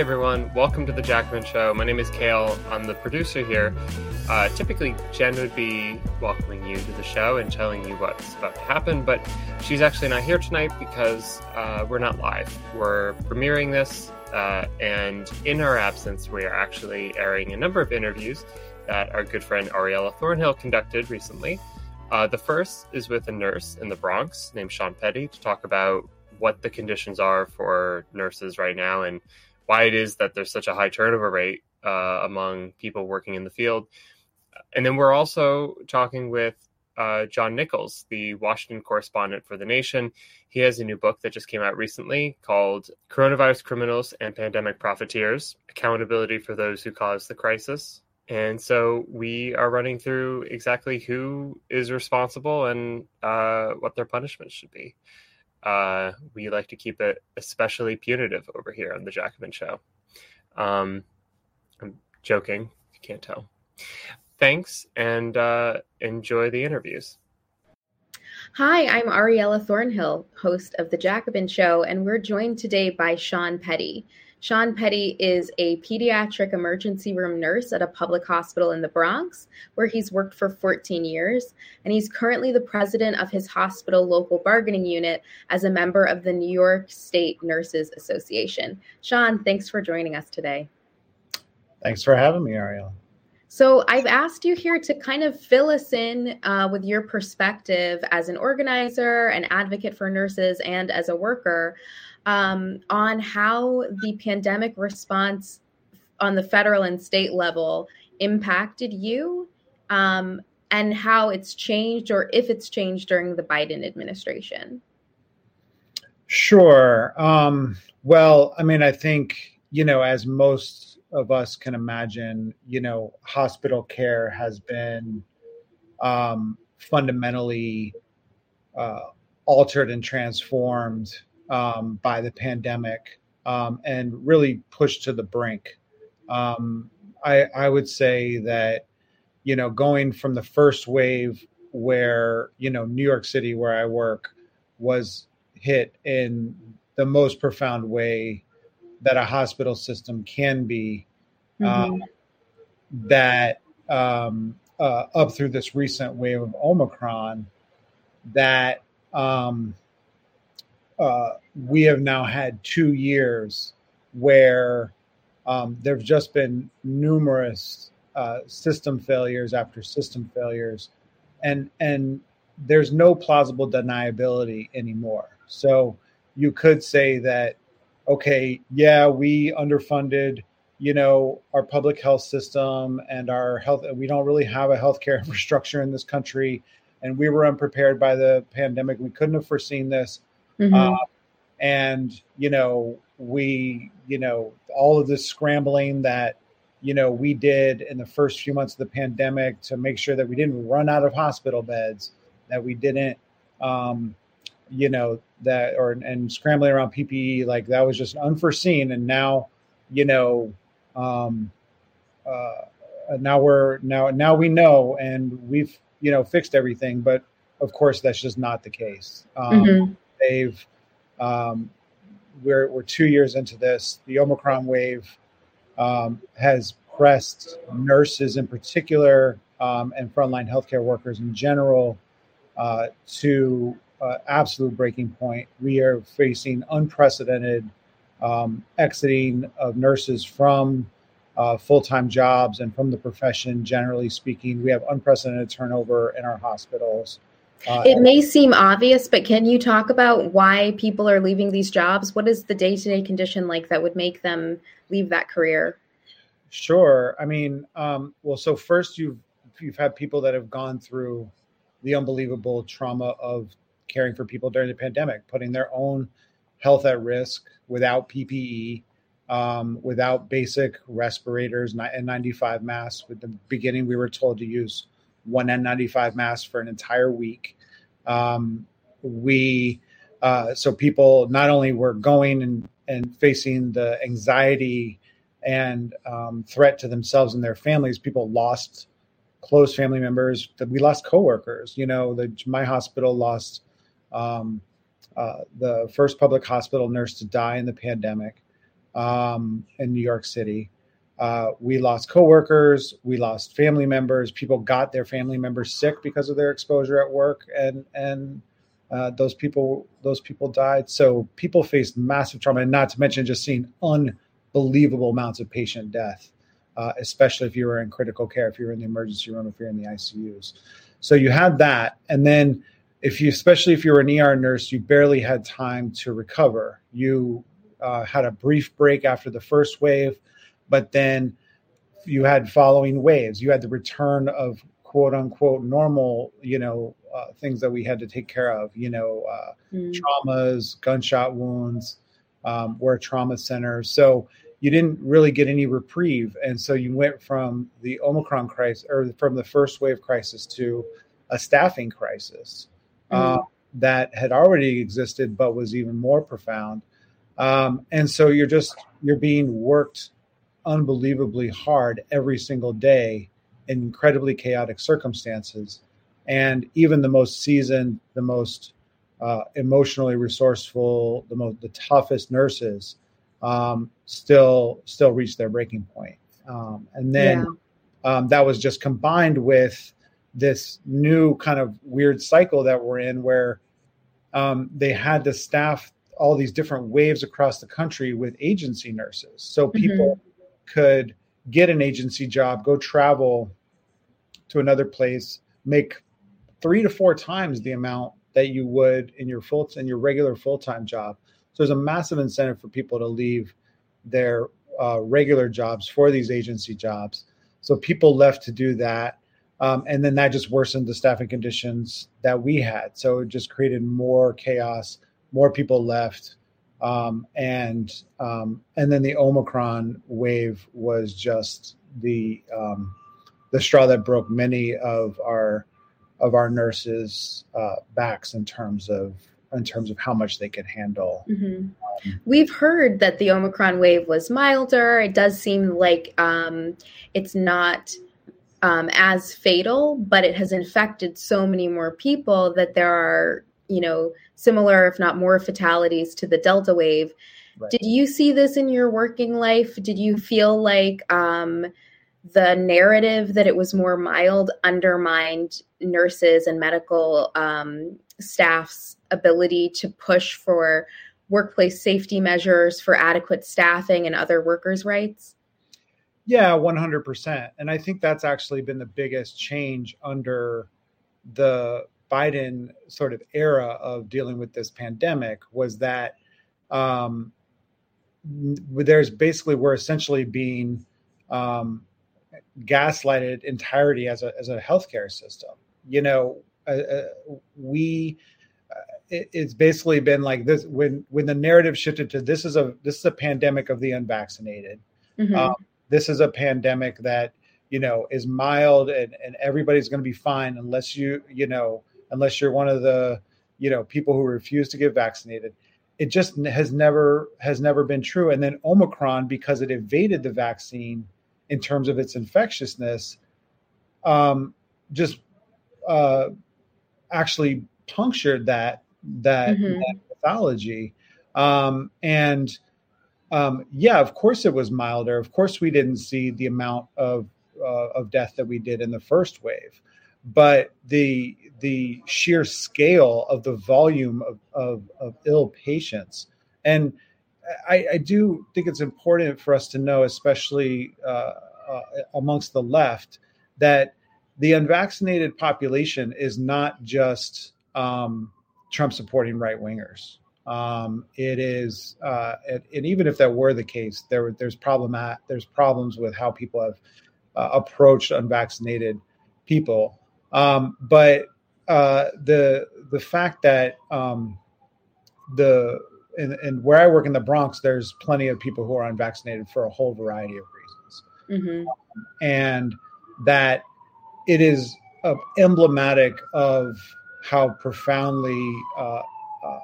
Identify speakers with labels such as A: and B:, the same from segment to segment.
A: Hey everyone, welcome to the Jacobin Show. My name is Kale. I'm the producer here. Uh, typically, Jen would be welcoming you to the show and telling you what's about to happen, but she's actually not here tonight because uh, we're not live. We're premiering this, uh, and in her absence, we are actually airing a number of interviews that our good friend Ariella Thornhill conducted recently. Uh, the first is with a nurse in the Bronx named Sean Petty to talk about what the conditions are for nurses right now and why it is that there's such a high turnover rate uh, among people working in the field. And then we're also talking with uh, John Nichols, the Washington correspondent for The Nation. He has a new book that just came out recently called Coronavirus Criminals and Pandemic Profiteers Accountability for Those Who Caused the Crisis. And so we are running through exactly who is responsible and uh, what their punishment should be. Uh, we like to keep it especially punitive over here on the Jacobin Show. Um, I'm joking, you can't tell. Thanks and uh, enjoy the interviews.
B: Hi, I'm Ariella Thornhill, host of The Jacobin Show, and we're joined today by Sean Petty. Sean Petty is a pediatric emergency room nurse at a public hospital in the Bronx, where he's worked for 14 years. And he's currently the president of his hospital local bargaining unit as a member of the New York State Nurses Association. Sean, thanks for joining us today.
C: Thanks for having me, Ariel.
B: So, I've asked you here to kind of fill us in uh, with your perspective as an organizer, an advocate for nurses, and as a worker um, on how the pandemic response on the federal and state level impacted you um, and how it's changed or if it's changed during the Biden administration.
C: Sure. Um, well, I mean, I think, you know, as most of us can imagine, you know, hospital care has been um, fundamentally uh, altered and transformed um, by the pandemic um, and really pushed to the brink. Um, I, I would say that, you know, going from the first wave where, you know, New York City, where I work, was hit in the most profound way that a hospital system can be, mm-hmm. um, that um, uh, up through this recent wave of Omicron, that um, we have now had two years where um, there have just been numerous uh, system failures after system failures, and and there's no plausible deniability anymore. So you could say that, okay, yeah, we underfunded, you know, our public health system and our health. We don't really have a healthcare infrastructure in this country, and we were unprepared by the pandemic. We couldn't have foreseen this Mm-hmm. Uh, and you know, we, you know, all of this scrambling that you know we did in the first few months of the pandemic to make sure that we didn't run out of hospital beds, that we didn't, um, you know, that or and scrambling around PPE like that was just unforeseen. And now, you know, um, uh, now we're now now we know and we've you know fixed everything, but of course that's just not the case. Um, mm-hmm they've um, we're we're two years into this. The Omicron wave um, has pressed nurses in particular um, and frontline healthcare workers in general uh, to uh, absolute breaking point. We are facing unprecedented um, exiting of nurses from uh, full time jobs and from the profession, generally speaking. We have unprecedented turnover in our hospitals.
B: Uh, it may seem obvious, but can you talk about why people are leaving these jobs? What is the day to day condition like that would make them leave that career?
C: Sure. I mean, um, well, so first you've you've had people that have gone through the unbelievable trauma of caring for people during the pandemic, putting their own health at risk without PPE, um, without basic respirators N95 masks. With the beginning, we were told to use one N95 mask for an entire week. Um, we uh, so people not only were going and, and facing the anxiety and um, threat to themselves and their families, people lost close family members. That we lost coworkers. You know, the, my hospital lost um, uh, the first public hospital nurse to die in the pandemic. um, in New York City. Uh, we lost coworkers, we lost family members. People got their family members sick because of their exposure at work, and and uh, those people those people died. So people faced massive trauma, and not to mention just seeing unbelievable amounts of patient death, uh, especially if you were in critical care, if you were in the emergency room, if you're in the ICUs. So you had that, and then if you, especially if you were an ER nurse, you barely had time to recover. You uh, had a brief break after the first wave but then you had following waves. You had the return of quote unquote normal, you know, uh, things that we had to take care of, you know, uh, mm. traumas, gunshot wounds, um, we're a trauma center. So you didn't really get any reprieve. And so you went from the Omicron crisis or from the first wave crisis to a staffing crisis mm. uh, that had already existed, but was even more profound. Um, and so you're just, you're being worked unbelievably hard every single day in incredibly chaotic circumstances. And even the most seasoned, the most uh, emotionally resourceful, the most the toughest nurses um, still still reach their breaking point. Um, and then yeah. um, that was just combined with this new kind of weird cycle that we're in, where um, they had to staff all these different waves across the country with agency nurses. So people mm-hmm could get an agency job, go travel to another place, make three to four times the amount that you would in your full in your regular full time job. So there's a massive incentive for people to leave their uh, regular jobs for these agency jobs. So people left to do that. Um, and then that just worsened the staffing conditions that we had. So it just created more chaos. More people left. Um, and um, and then the Omicron wave was just the um, the straw that broke many of our of our nurses' uh, backs in terms of in terms of how much they could handle.
B: Mm-hmm. We've heard that the Omicron wave was milder. It does seem like um, it's not um, as fatal, but it has infected so many more people that there are you know, similar, if not more, fatalities to the Delta wave. Right. Did you see this in your working life? Did you feel like um, the narrative that it was more mild undermined nurses and medical um, staff's ability to push for workplace safety measures, for adequate staffing, and other workers' rights?
C: Yeah, 100%. And I think that's actually been the biggest change under the Biden sort of era of dealing with this pandemic was that um, there's basically we're essentially being um, gaslighted entirety as a as a healthcare system. You know, uh, uh, we uh, it, it's basically been like this when when the narrative shifted to this is a this is a pandemic of the unvaccinated. Mm-hmm. Um, this is a pandemic that you know is mild and, and everybody's going to be fine unless you you know unless you're one of the you know people who refuse to get vaccinated. It just has never has never been true. And then omicron because it evaded the vaccine in terms of its infectiousness um, just uh, actually punctured that that, mm-hmm. that mythology um, and um, yeah of course it was milder. Of course we didn't see the amount of uh, of death that we did in the first wave but the the sheer scale of the volume of, of, of ill patients. And I, I, do think it's important for us to know, especially uh, uh, amongst the left, that the unvaccinated population is not just um, Trump supporting right wingers. Um, it is, uh, and, and, even if that were the case, there there's problem at, there's problems with how people have uh, approached unvaccinated people. Um, but uh, the the fact that um, the and, and, where I work in the Bronx, there's plenty of people who are unvaccinated for a whole variety of reasons, mm-hmm. and that it is uh, emblematic of how profoundly uh, uh,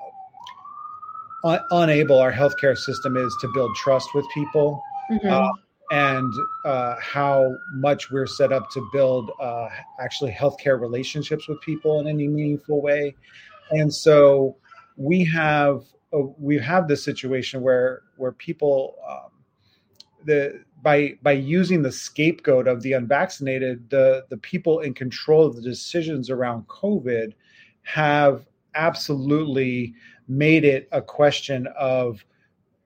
C: un- unable our healthcare system is to build trust with people. Mm-hmm. And uh, how much we're set up to build uh, actually healthcare relationships with people in any meaningful way. And so we have uh, we have this situation where where people um, the by by using the scapegoat of the unvaccinated, the the people in control of the decisions around COVID have absolutely made it a question of,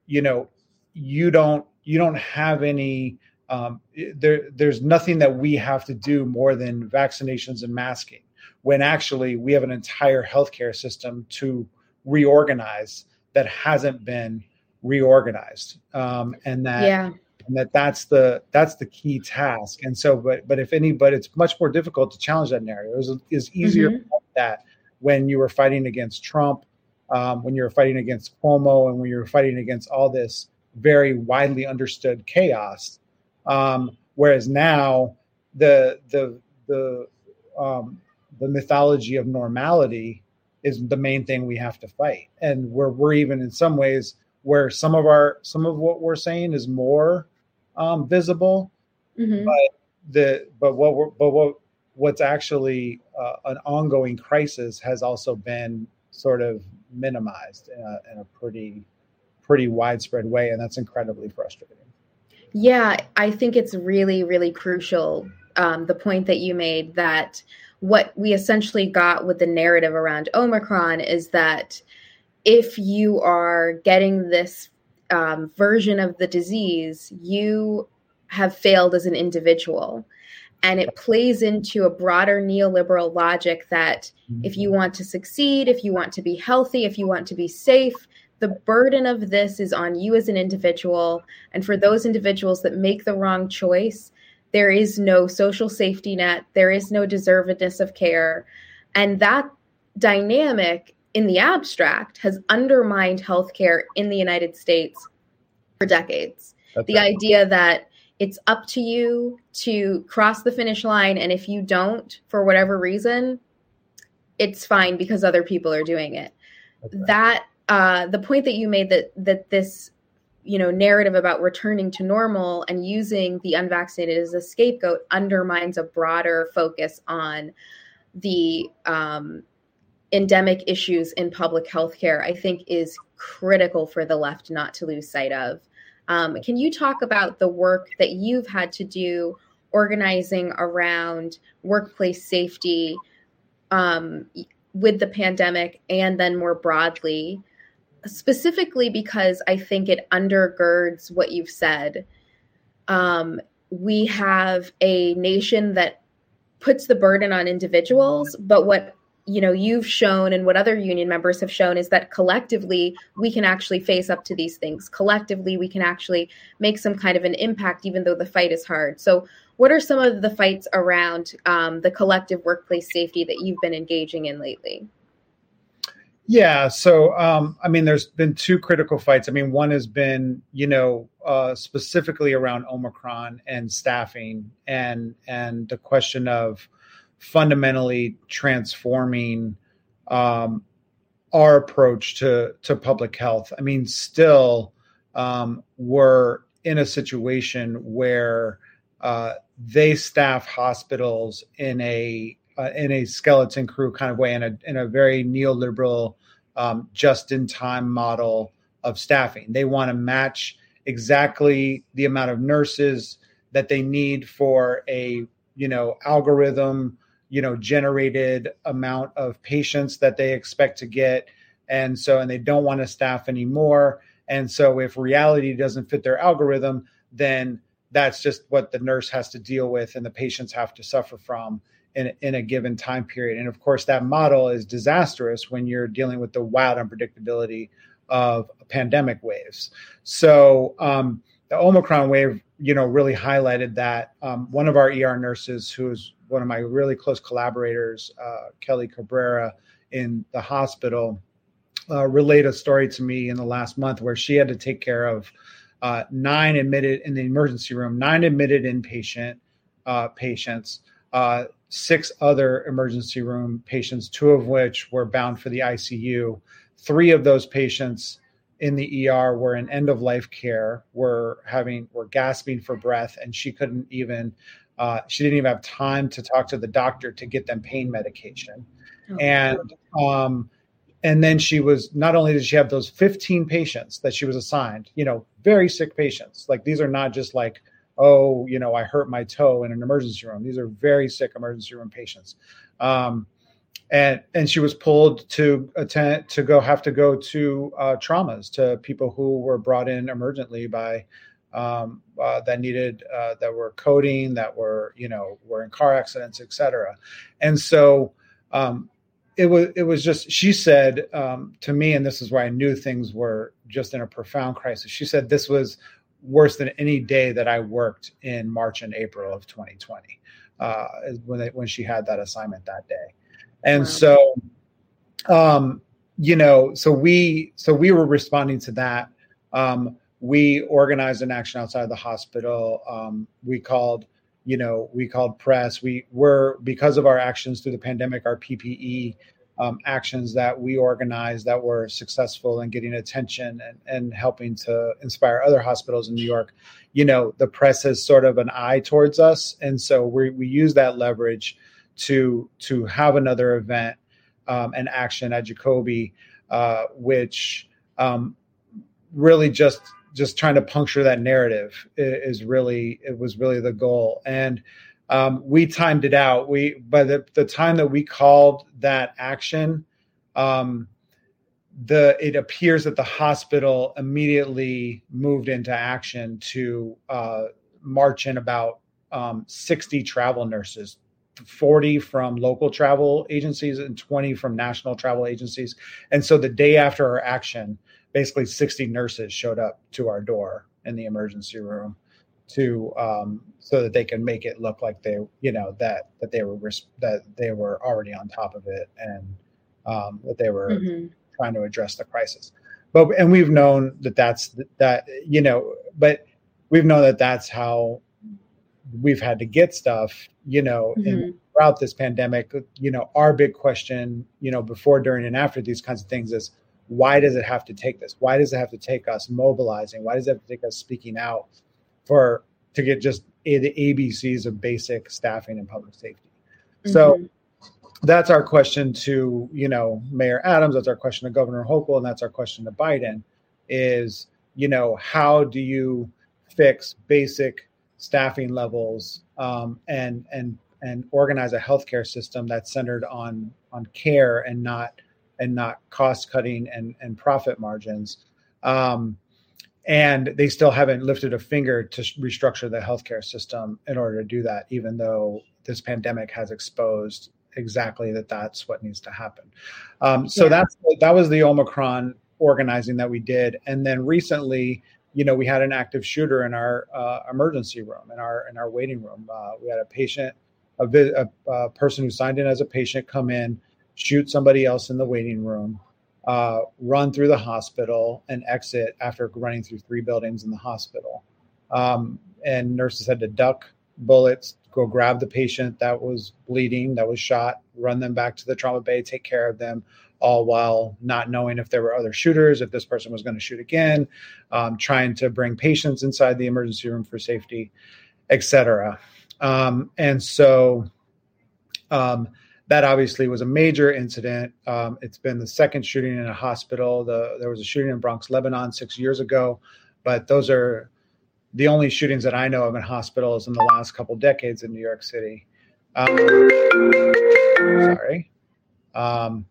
C: you know, you don't you don't have any um, there there's nothing that we have to do more than vaccinations and masking when actually we have an entire healthcare system to reorganize that hasn't been reorganized um, and that yeah. and that that's the that's the key task and so but but if any but it's much more difficult to challenge that narrative it is easier mm-hmm. that when you were fighting against trump um, when you were fighting against cuomo and when you were fighting against all this very widely understood chaos. Um, whereas now the the the um, the mythology of normality is the main thing we have to fight, and we're we're even in some ways where some of our some of what we're saying is more um, visible, mm-hmm. but the but what we're but what what's actually uh, an ongoing crisis has also been sort of minimized in a, in a pretty pretty widespread way, and that's incredibly frustrating.
B: Yeah, I think it's really, really crucial. Um, the point that you made that what we essentially got with the narrative around Omicron is that if you are getting this um, version of the disease, you have failed as an individual. And it plays into a broader neoliberal logic that if you want to succeed, if you want to be healthy, if you want to be safe, the burden of this is on you as an individual. And for those individuals that make the wrong choice, there is no social safety net, there is no deservedness of care. And that dynamic in the abstract has undermined healthcare in the United States for decades. The idea that it's up to you to cross the finish line. And if you don't, for whatever reason, it's fine because other people are doing it. That uh, the point that you made that that this you know narrative about returning to normal and using the unvaccinated as a scapegoat undermines a broader focus on the um, endemic issues in public health care i think is critical for the left not to lose sight of. Um, can you talk about the work that you've had to do organizing around workplace safety um, with the pandemic and then more broadly specifically because I think it undergirds what you've said. Um, we have a nation that puts the burden on individuals, but what you know you've shown and what other union members have shown is that collectively we can actually face up to these things. Collectively, we can actually make some kind of an impact, even though the fight is hard. So, what are some of the fights around um, the collective workplace safety that you've been engaging in lately?
C: Yeah. So, um, I mean, there's been two critical fights. I mean, one has been, you know, uh, specifically around Omicron and staffing, and and the question of fundamentally transforming um, our approach to to public health. I mean, still, um, we're in a situation where uh, they staff hospitals in a uh, in a skeleton crew kind of way, in a in a very neoliberal, um, just in time model of staffing. They want to match exactly the amount of nurses that they need for a you know algorithm you know generated amount of patients that they expect to get. And so and they don't want to staff anymore. And so if reality doesn't fit their algorithm then that's just what the nurse has to deal with and the patients have to suffer from in, in a given time period. And of course, that model is disastrous when you're dealing with the wild unpredictability of pandemic waves. So um, the Omicron wave, you know, really highlighted that. Um, one of our ER nurses, who is one of my really close collaborators, uh, Kelly Cabrera, in the hospital, uh, relayed a story to me in the last month where she had to take care of uh, nine admitted in the emergency room, nine admitted inpatient uh, patients. Six other emergency room patients, two of which were bound for the ICU. Three of those patients in the ER were in end of life care, were having were gasping for breath, and she couldn't even uh, she didn't even have time to talk to the doctor to get them pain medication. Oh, and um, and then she was not only did she have those 15 patients that she was assigned, you know, very sick patients. Like these are not just like, oh, you know, I hurt my toe in an emergency room. These are very sick emergency room patients. Um, and and she was pulled to attend to go have to go to uh, traumas to people who were brought in emergently by um, uh, that needed uh, that were coding that were you know were in car accidents etc and so um, it was it was just she said um, to me and this is where i knew things were just in a profound crisis she said this was worse than any day that i worked in march and april of 2020 uh, when they, when she had that assignment that day and wow. so um, you know so we so we were responding to that um, we organized an action outside the hospital um, we called you know, we called press. We were because of our actions through the pandemic, our PPE um, actions that we organized that were successful in getting attention and, and helping to inspire other hospitals in New York. You know, the press has sort of an eye towards us, and so we we use that leverage to to have another event um, and action at Jacobi, uh, which um, really just just trying to puncture that narrative is really it was really the goal and um, we timed it out. We by the, the time that we called that action um, the it appears that the hospital immediately moved into action to uh, march in about um, 60 travel nurses 40 from local travel agencies and 20 from national travel agencies. And so the day after our action basically 60 nurses showed up to our door in the emergency room to um, so that they can make it look like they you know that that they were that they were already on top of it and um, that they were mm-hmm. trying to address the crisis but and we've known that that's that you know but we've known that that's how we've had to get stuff you know mm-hmm. in, throughout this pandemic you know our big question you know before during and after these kinds of things is why does it have to take this? Why does it have to take us mobilizing? Why does it have to take us speaking out for to get just a, the ABCs of basic staffing and public safety? Mm-hmm. So that's our question to you know Mayor Adams. That's our question to Governor Hochul, and that's our question to Biden. Is you know how do you fix basic staffing levels um, and and and organize a healthcare system that's centered on on care and not and not cost cutting and, and profit margins. Um, and they still haven't lifted a finger to restructure the healthcare system in order to do that, even though this pandemic has exposed exactly that that's what needs to happen. Um, so yeah. that's that was the Omicron organizing that we did, and then recently, you know, we had an active shooter in our uh, emergency room, in our in our waiting room. Uh, we had a patient, a, a, a person who signed in as a patient, come in shoot somebody else in the waiting room, uh, run through the hospital, and exit after running through three buildings in the hospital. Um, and nurses had to duck bullets, go grab the patient that was bleeding, that was shot, run them back to the trauma bay, take care of them, all while not knowing if there were other shooters, if this person was going to shoot again, um, trying to bring patients inside the emergency room for safety, etc. Um, and so um, that obviously was a major incident. Um, it's been the second shooting in a hospital. The, there was a shooting in Bronx, Lebanon, six years ago, but those are the only shootings that I know of in hospitals in the last couple decades in New York City. Um, sorry, um,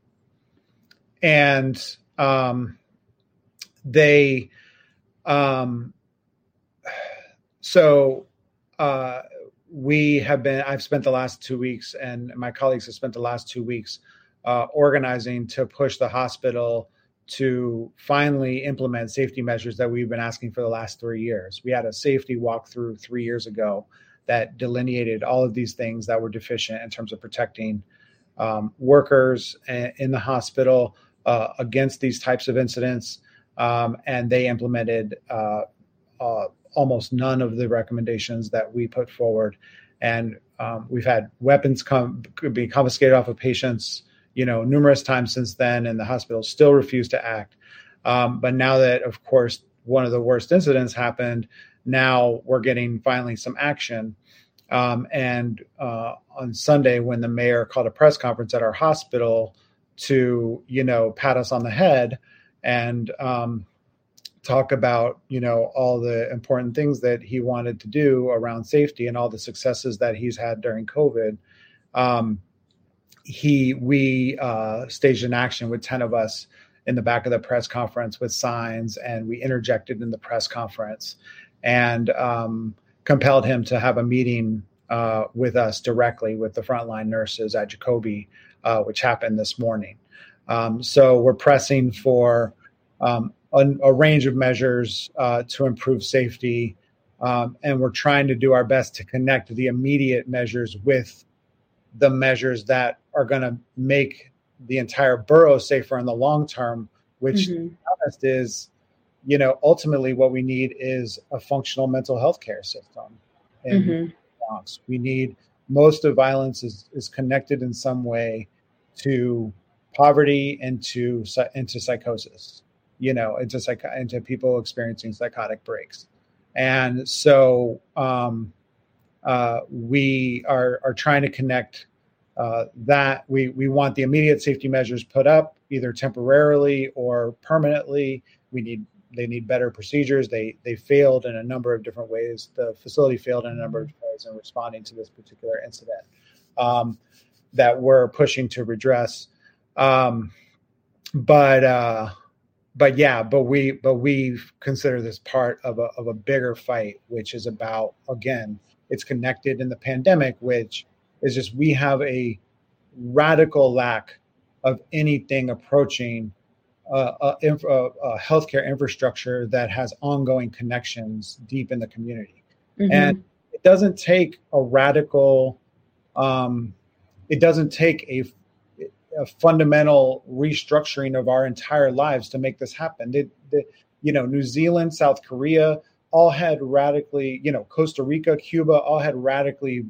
C: and um, they, um, so. Uh, we have been i've spent the last two weeks and my colleagues have spent the last two weeks uh, organizing to push the hospital to finally implement safety measures that we've been asking for the last three years. We had a safety walkthrough three years ago that delineated all of these things that were deficient in terms of protecting um, workers in the hospital uh, against these types of incidents um, and they implemented uh, uh almost none of the recommendations that we put forward. And um, we've had weapons come be confiscated off of patients, you know, numerous times since then, and the hospital still refused to act. Um, but now that, of course, one of the worst incidents happened, now we're getting finally some action. Um, and uh, on Sunday, when the mayor called a press conference at our hospital to you know pat us on the head and um, talk about you know all the important things that he wanted to do around safety and all the successes that he's had during COVID. Um, he we uh, staged an action with ten of us in the back of the press conference with signs, and we interjected in the press conference and um, compelled him to have a meeting uh, with us directly with the frontline nurses at Jacobi, uh, which happened this morning. Um, so we're pressing for um, a, a, range of measures uh, to improve safety, um, and we're trying to do our best to connect the immediate measures with the measures that are going to make the entire borough safer in the long term. Which, mm-hmm. honest, is you know ultimately what we need is a functional mental health care system. And mm-hmm. we need most of violence is is connected in some way to poverty and to into psychosis you know, into psych into people experiencing psychotic breaks. And so um, uh, we are are trying to connect uh, that we we want the immediate safety measures put up either temporarily or permanently. We need they need better procedures. They they failed in a number of different ways. The facility failed in a number of ways in responding to this particular incident um, that we're pushing to redress. Um, but uh, but yeah, but we but we consider this part of a of a bigger fight, which is about again, it's connected in the pandemic, which is just we have a radical lack of anything approaching uh, a, a, a, healthcare infrastructure that has ongoing connections deep in the community, mm-hmm. and it doesn't take a radical. Um, it doesn't take a a fundamental restructuring of our entire lives to make this happen. They, they, you know, New Zealand, South Korea, all had radically, you know, Costa Rica, Cuba, all had radically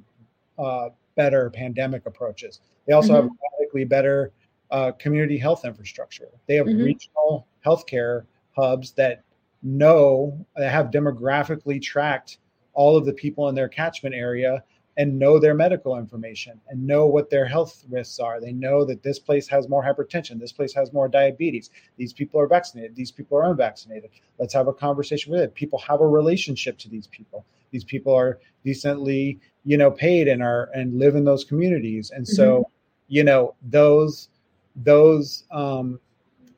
C: uh, better pandemic approaches. They also mm-hmm. have radically better uh, community health infrastructure. They have mm-hmm. regional healthcare hubs that know that have demographically tracked all of the people in their catchment area and know their medical information and know what their health risks are. They know that this place has more hypertension, this place has more diabetes. These people are vaccinated, these people are unvaccinated. Let's have a conversation with it. People have a relationship to these people. These people are decently, you know, paid and are and live in those communities. And so, mm-hmm. you know, those those um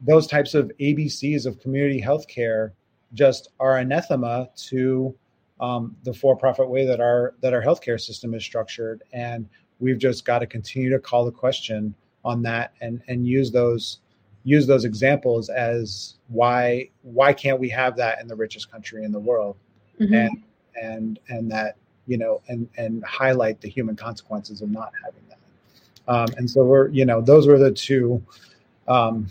C: those types of ABCs of community healthcare just are anathema to um, the for-profit way that our that our healthcare system is structured, and we've just got to continue to call the question on that and and use those use those examples as why why can't we have that in the richest country in the world, mm-hmm. and and and that you know and and highlight the human consequences of not having that. Um, and so we're you know those were the two um,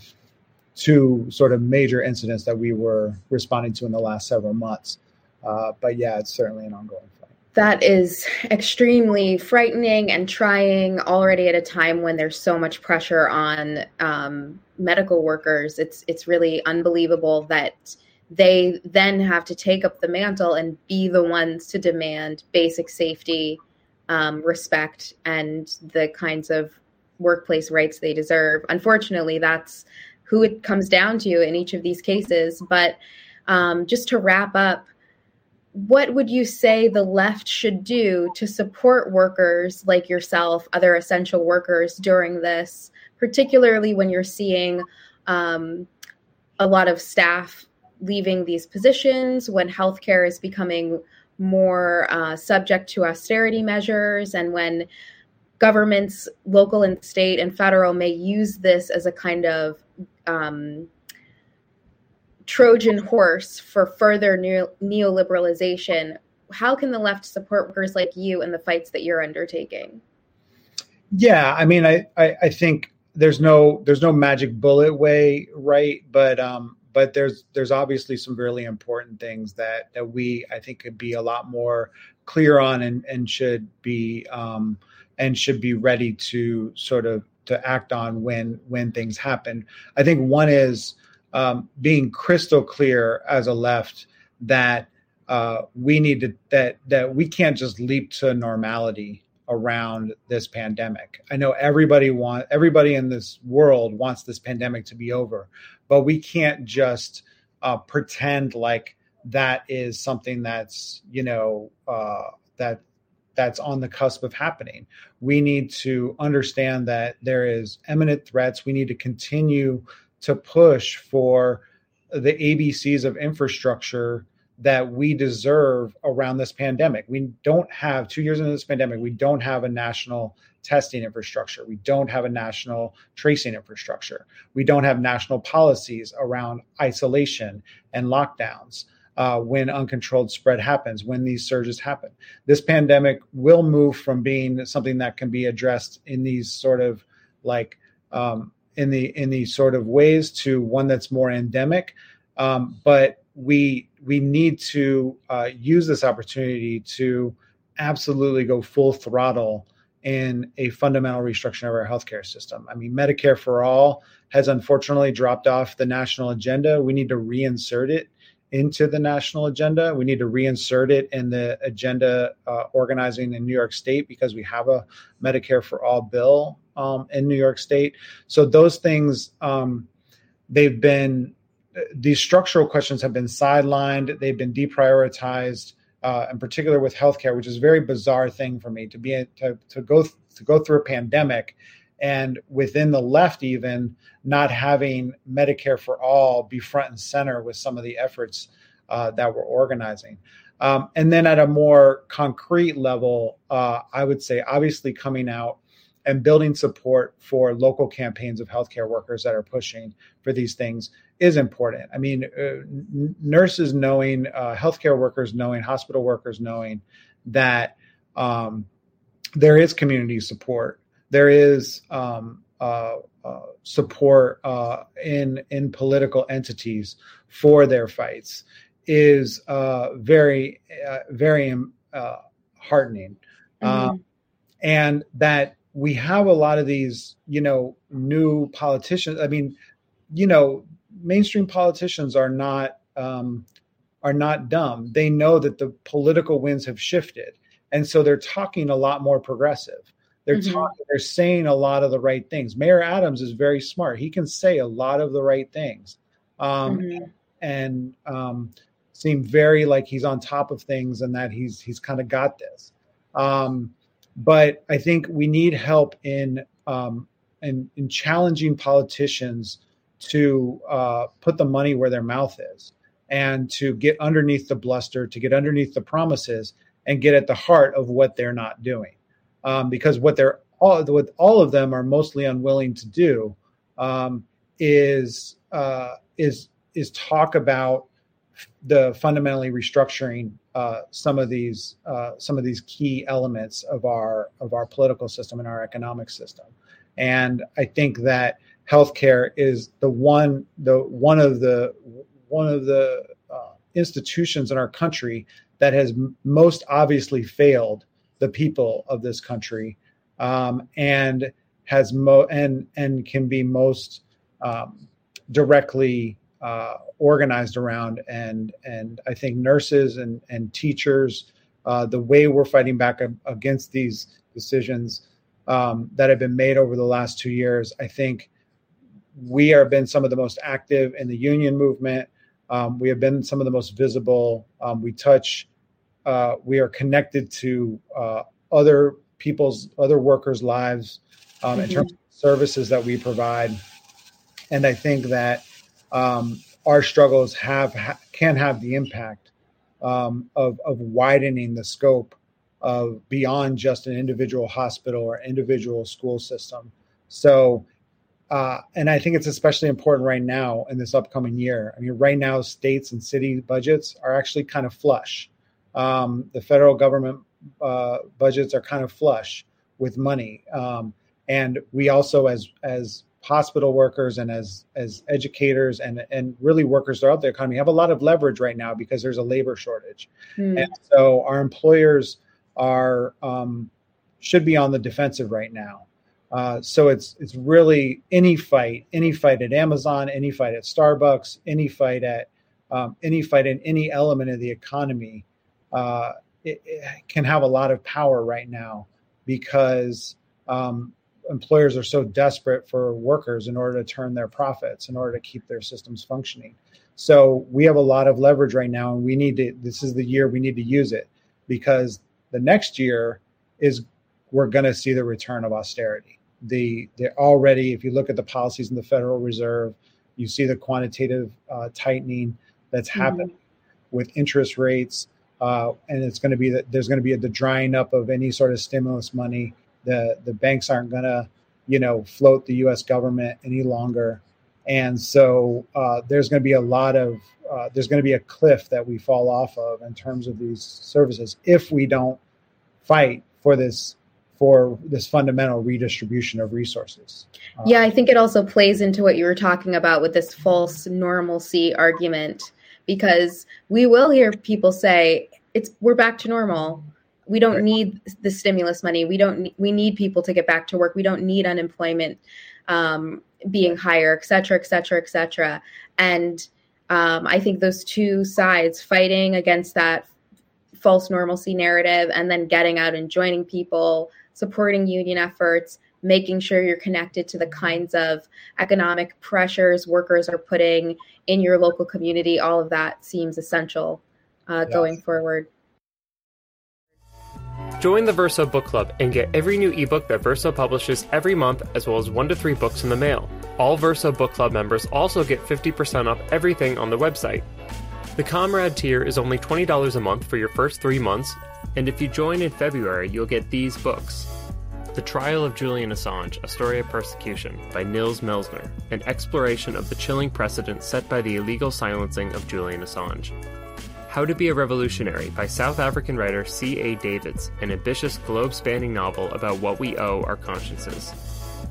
C: two sort of major incidents that we were responding to in the last several months. Uh, but yeah, it's certainly an ongoing fight.
B: That is extremely frightening and trying already at a time when there's so much pressure on um, medical workers. It's it's really unbelievable that they then have to take up the mantle and be the ones to demand basic safety, um, respect, and the kinds of workplace rights they deserve. Unfortunately, that's who it comes down to in each of these cases. But um, just to wrap up, what would you say the left should do to support workers like yourself, other essential workers during this, particularly when you're seeing um, a lot of staff leaving these positions, when healthcare is becoming more uh, subject to austerity measures, and when governments, local and state and federal, may use this as a kind of um, Trojan horse for further neoliberalization. How can the left support workers like you in the fights that you're undertaking?
C: Yeah, I mean, I, I, I think there's no there's no magic bullet way, right? But um, but there's there's obviously some really important things that that we I think could be a lot more clear on and and should be um, and should be ready to sort of to act on when when things happen. I think one is um, being crystal clear as a left that uh, we need to that that we can't just leap to normality around this pandemic. I know everybody want everybody in this world wants this pandemic to be over, but we can't just uh, pretend like that is something that's you know uh, that that's on the cusp of happening. We need to understand that there is imminent threats. We need to continue to push for the ABCs of infrastructure that we deserve around this pandemic. We don't have two years into this pandemic, we don't have a national testing infrastructure. We don't have a national tracing infrastructure. We don't have national policies around isolation and lockdowns. Uh, when uncontrolled spread happens, when these surges happen. This pandemic will move from being something that can be addressed in these sort of like um, in the in these sort of ways to one that's more endemic. Um, but we we need to uh, use this opportunity to absolutely go full throttle in a fundamental restructuring of our healthcare system. I mean, Medicare for all has unfortunately dropped off the national agenda. We need to reinsert it into the national agenda. We need to reinsert it in the agenda uh, organizing in New York State because we have a Medicare for all bill um, in New York State. So those things, um, they've been these structural questions have been sidelined. They've been deprioritized, uh, in particular with healthcare, which is a very bizarre thing for me to be to, to go to go through a pandemic, and within the left even not having Medicare for all be front and center with some of the efforts uh, that we're organizing. Um, and then at a more concrete level, uh, I would say obviously coming out and building support for local campaigns of healthcare workers that are pushing for these things is important. I mean, uh, nurses knowing, uh, healthcare workers knowing, hospital workers knowing that um, there is community support, there is um, uh, uh support uh, in in political entities for their fights is uh, very very um, heartening, mm-hmm. and that we have a lot of these, you know, new politicians. I mean, you know, mainstream politicians are not um, are not dumb. They know that the political winds have shifted, and so they're talking a lot more progressive. They're mm-hmm. talking. They're saying a lot of the right things. Mayor Adams is very smart. He can say a lot of the right things, um, mm-hmm. and um, seem very like he's on top of things and that he's he's kind of got this. Um, but I think we need help in um, in, in challenging politicians to uh, put the money where their mouth is and to get underneath the bluster, to get underneath the promises, and get at the heart of what they're not doing. Um, because what they're all, what all of them are mostly unwilling to do um, is uh, is is talk about the fundamentally restructuring uh, some of these uh, some of these key elements of our of our political system and our economic system. And I think that healthcare is the one the one of the one of the uh, institutions in our country that has m- most obviously failed the people of this country um, and has mo and and can be most um, directly uh, organized around. And and I think nurses and and teachers uh, the way we're fighting back against these decisions um, that have been made over the last two years I think we have been some of the most active in the union movement. Um, we have been some of the most visible. Um, we touch uh, we are connected to uh, other people's other workers lives mm-hmm. in terms of services that we provide. And I think that um, our struggles have ha, can have the impact um, of of widening the scope of beyond just an individual hospital or individual school system. So, uh, and I think it's especially important right now in this upcoming year. I mean, right now, states and city budgets are actually kind of flush. Um, the federal government uh, budgets are kind of flush with money, um, and we also, as as hospital workers and as as educators and and really workers throughout the economy have a lot of leverage right now because there's a labor shortage mm. and so our employers are um, should be on the defensive right now uh, so it's it's really any fight any fight at amazon any fight at starbucks any fight at um, any fight in any element of the economy uh, it, it can have a lot of power right now because um, employers are so desperate for workers in order to turn their profits, in order to keep their systems functioning. So we have a lot of leverage right now, and we need to. This is the year we need to use it because the next year is we're going to see the return of austerity. The they're already, if you look at the policies in the Federal Reserve, you see the quantitative uh, tightening that's mm-hmm. happening with interest rates, uh, and it's going to be that there's going to be the drying up of any sort of stimulus money. The the banks aren't going to, you know, float the U.S. government any longer, and so uh, there's going to be a lot of uh, there's going to be a cliff that we fall off of in terms of these services if we don't fight for this for this fundamental redistribution of resources.
B: Yeah, I think it also plays into what you were talking about with this false normalcy argument because we will hear people say it's we're back to normal. We don't right. need the stimulus money. We don't we need people to get back to work. We don't need unemployment um, being higher, et cetera, et cetera, et cetera. And um, I think those two sides fighting against that false normalcy narrative and then getting out and joining people supporting union efforts, making sure you're connected to the kinds of economic pressures workers are putting in your local community. All of that seems essential uh, yes. going forward.
A: Join the Verso Book Club and get every new ebook that Verso publishes every month, as well as one to three books in the mail. All Verso Book Club members also get 50% off everything on the website. The Comrade tier is only $20 a month for your first three months, and if you join in February, you'll get these books The Trial of Julian Assange, A Story of Persecution by Nils Melzer, an exploration of the chilling precedent set by the illegal silencing of Julian Assange. How to Be a Revolutionary by South African writer C.A. Davids, an ambitious globe spanning novel about what we owe our consciences.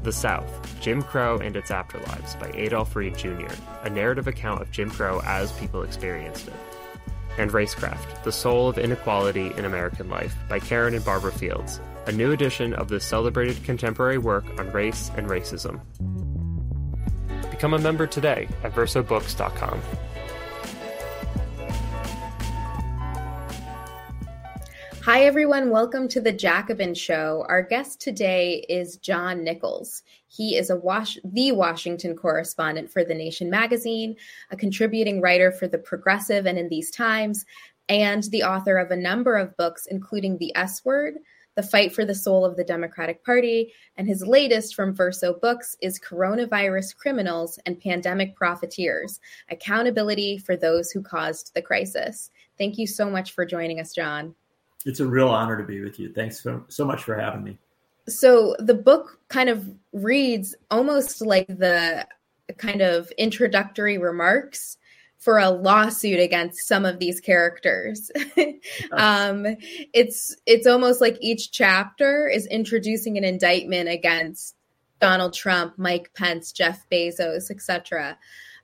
A: The South Jim Crow and Its Afterlives by Adolph Reed Jr., a narrative account of Jim Crow as people experienced it and Racecraft The Soul of Inequality in American Life by Karen and Barbara Fields, a new edition of the celebrated contemporary work on race and racism. Become a member today at versobooks.com.
B: Hi, everyone. Welcome to the Jacobin Show. Our guest today is John Nichols. He is a Was- the Washington correspondent for The Nation magazine, a contributing writer for The Progressive and In These Times, and the author of a number of books, including The S Word, The Fight for the Soul of the Democratic Party, and his latest from Verso Books is Coronavirus Criminals and Pandemic Profiteers Accountability for Those Who Caused the Crisis. Thank you so much for joining us, John.
D: It's a real honor to be with you. Thanks so, so much for having me.
B: So the book kind of reads almost like the kind of introductory remarks for a lawsuit against some of these characters. um, it's it's almost like each chapter is introducing an indictment against Donald Trump, Mike Pence, Jeff Bezos, etc.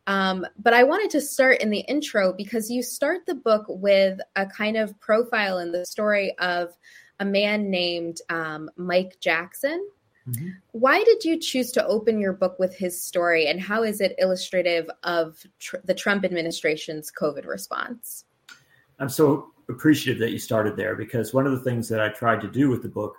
B: Um, but I wanted to start in the intro because you start the book with a kind of profile in the story of a man named um, Mike Jackson. Mm-hmm. Why did you choose to open your book with his story, and how is it illustrative of tr- the Trump administration's COVID response?
D: I'm so appreciative that you started there because one of the things that I tried to do with the book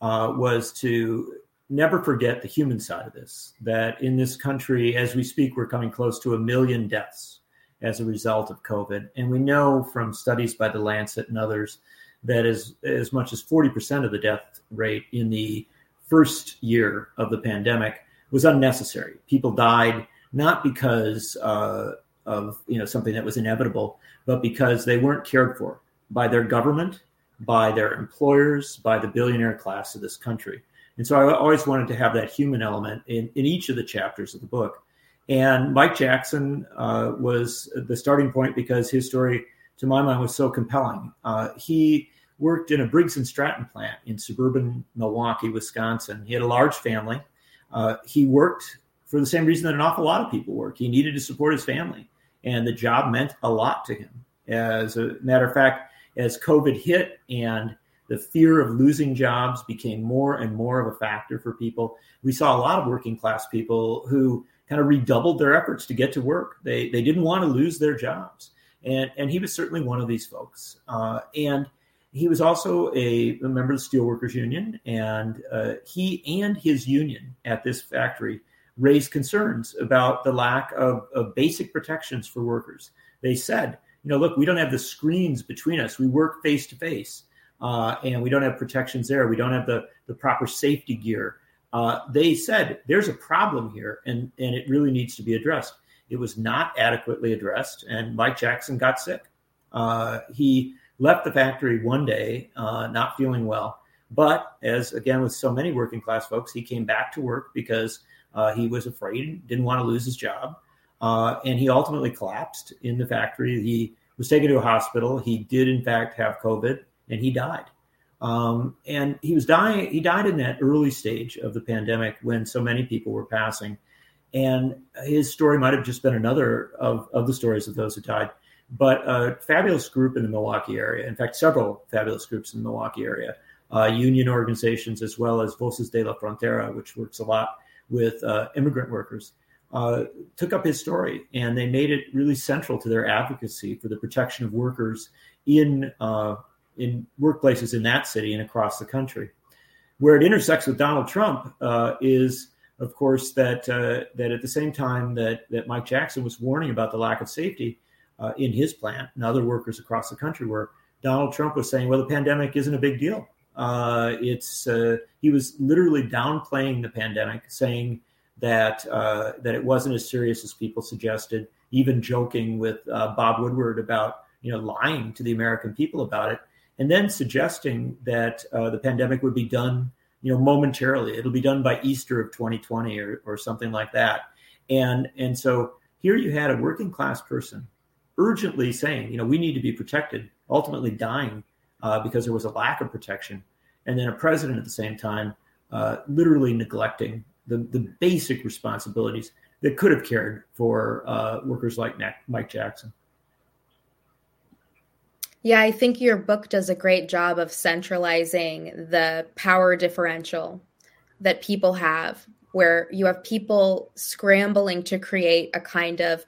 D: uh, was to never forget the human side of this. That in this country, as we speak, we're coming close to a million deaths as a result of COVID. And we know from studies by the Lancet and others that as, as much as 40% of the death rate in the first year of the pandemic was unnecessary. People died not because uh, of you know something that was inevitable, but because they weren't cared for by their government, by their employers, by the billionaire class of this country. And so I always wanted to have that human element in, in each of the chapters of the book. And Mike Jackson uh, was the starting point because his story, to my mind, was so compelling. Uh, he worked in a Briggs and Stratton plant in suburban Milwaukee, Wisconsin. He had a large family. Uh, he worked for the same reason that an awful lot of people work. He needed to support his family, and the job meant a lot to him. As a matter of fact, as COVID hit and the fear of losing jobs became more and more of a factor for people. We saw a lot of working class people who kind of redoubled their efforts to get to work. They they didn't want to lose their jobs, and and he was certainly one of these folks. Uh, and he was also a, a, member of the Steelworkers Union, and uh, he and his union at this factory raised concerns about the lack of, of basic protections for workers. They said, you know, look, we don't have the screens between us. We work face to face, and we don't have protections there. We don't have the the proper safety gear. Uh, they said there's a problem here, and and it really needs to be addressed. It was not adequately addressed, and Mike Jackson got sick. Uh, he left the factory one day, uh, not feeling well. But as again with so many working class folks, he came back to work because uh, he was afraid, didn't want to lose his job, uh, and he ultimately collapsed in the factory. He was taken to a hospital. He did in fact have COVID, and he died. Um, and he was dying. He died in that early stage of the pandemic when so many people were passing. And his story might have just been another of, of the stories of those who died but a fabulous group in the Milwaukee area. In fact, several fabulous groups in the Milwaukee area, uh, union organizations as well as Voces de la Frontera, which works a lot with uh, immigrant workers, uh, took up his story and they made it really central to their advocacy for the protection of workers in uh, in workplaces in that city and across the country. Where it intersects with Donald Trump uh, is, of course, that uh, that at the same time that that Mike Jackson was warning about the lack of safety uh, in his plant and other workers across the country where Donald Trump was saying, well, the pandemic isn't a big deal. Uh, it's uh, he was literally downplaying the pandemic, saying that uh, that it wasn't as serious as people suggested, even joking with Bob Woodward about you know lying to the American people about it, and then suggesting that uh, the pandemic would be done you know momentarily. It'll be done by Easter of 2020 or, or something like that. And and so here you had a working class person urgently saying, you know, we need to be protected, ultimately dying uh, because there was a lack of protection. And then a president at the same time uh, literally neglecting the, the basic responsibilities that could have cared for uh, workers like Mike Jackson.
B: Yeah, I think your book does a great job of centralizing the power differential that people have, where you have people scrambling to create a kind of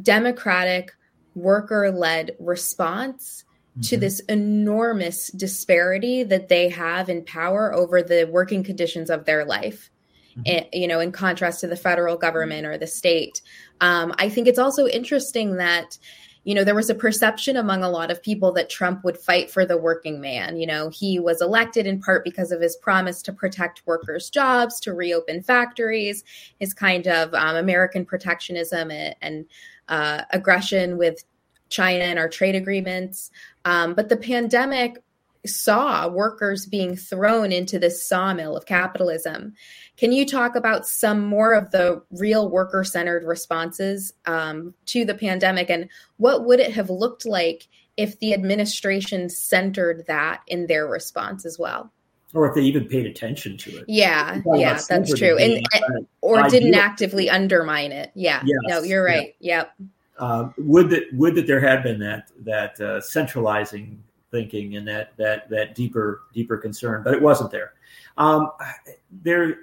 B: democratic worker led response mm-hmm. to this enormous disparity that they have in power over the working conditions of their life. Mm-hmm. And, you know, in contrast to the federal government or the state. Um, I think it's also interesting that you know, there was a perception among a lot of people that Trump would fight for the working man. You know, he was elected in part because of his promise to protect workers' jobs, to reopen factories, his kind of um, American protectionism and, and uh, aggression with China and our trade agreements. Um, but the pandemic saw workers being thrown into this sawmill of capitalism. Can you talk about some more of the real worker centered responses um, to the pandemic and what would it have looked like if the administration centered that in their response as well?
D: Or if they even paid attention to it.
B: Yeah, yeah, that's true. And, and or didn't actively undermine it. Yeah, yes, no, you're right. Yeah. Yep.
D: Uh, would that would that there had been that that uh, centralizing thinking and that that that deeper deeper concern, but it wasn't there. Um, there,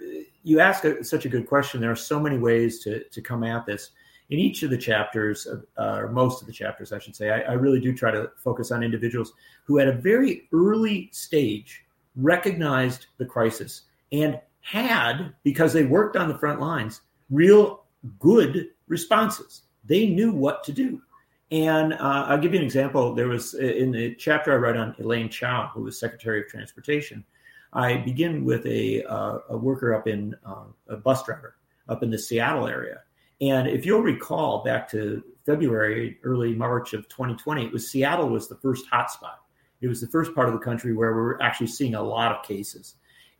D: you ask a, such a good question. There are so many ways to to come at this. In each of the chapters, uh, or most of the chapters, I should say, I, I really do try to focus on individuals who, at a very early stage, recognized the crisis and had, because they worked on the front lines, real good responses. They knew what to do. And uh, I'll give you an example. There was uh, in the chapter I wrote on Elaine Chao, who was Secretary of Transportation. I begin with a, uh, a worker up in uh, a bus driver up in the Seattle area. And if you'll recall back to February, early March of 2020, it was Seattle was the first hotspot. It was the first part of the country where we were actually seeing a lot of cases.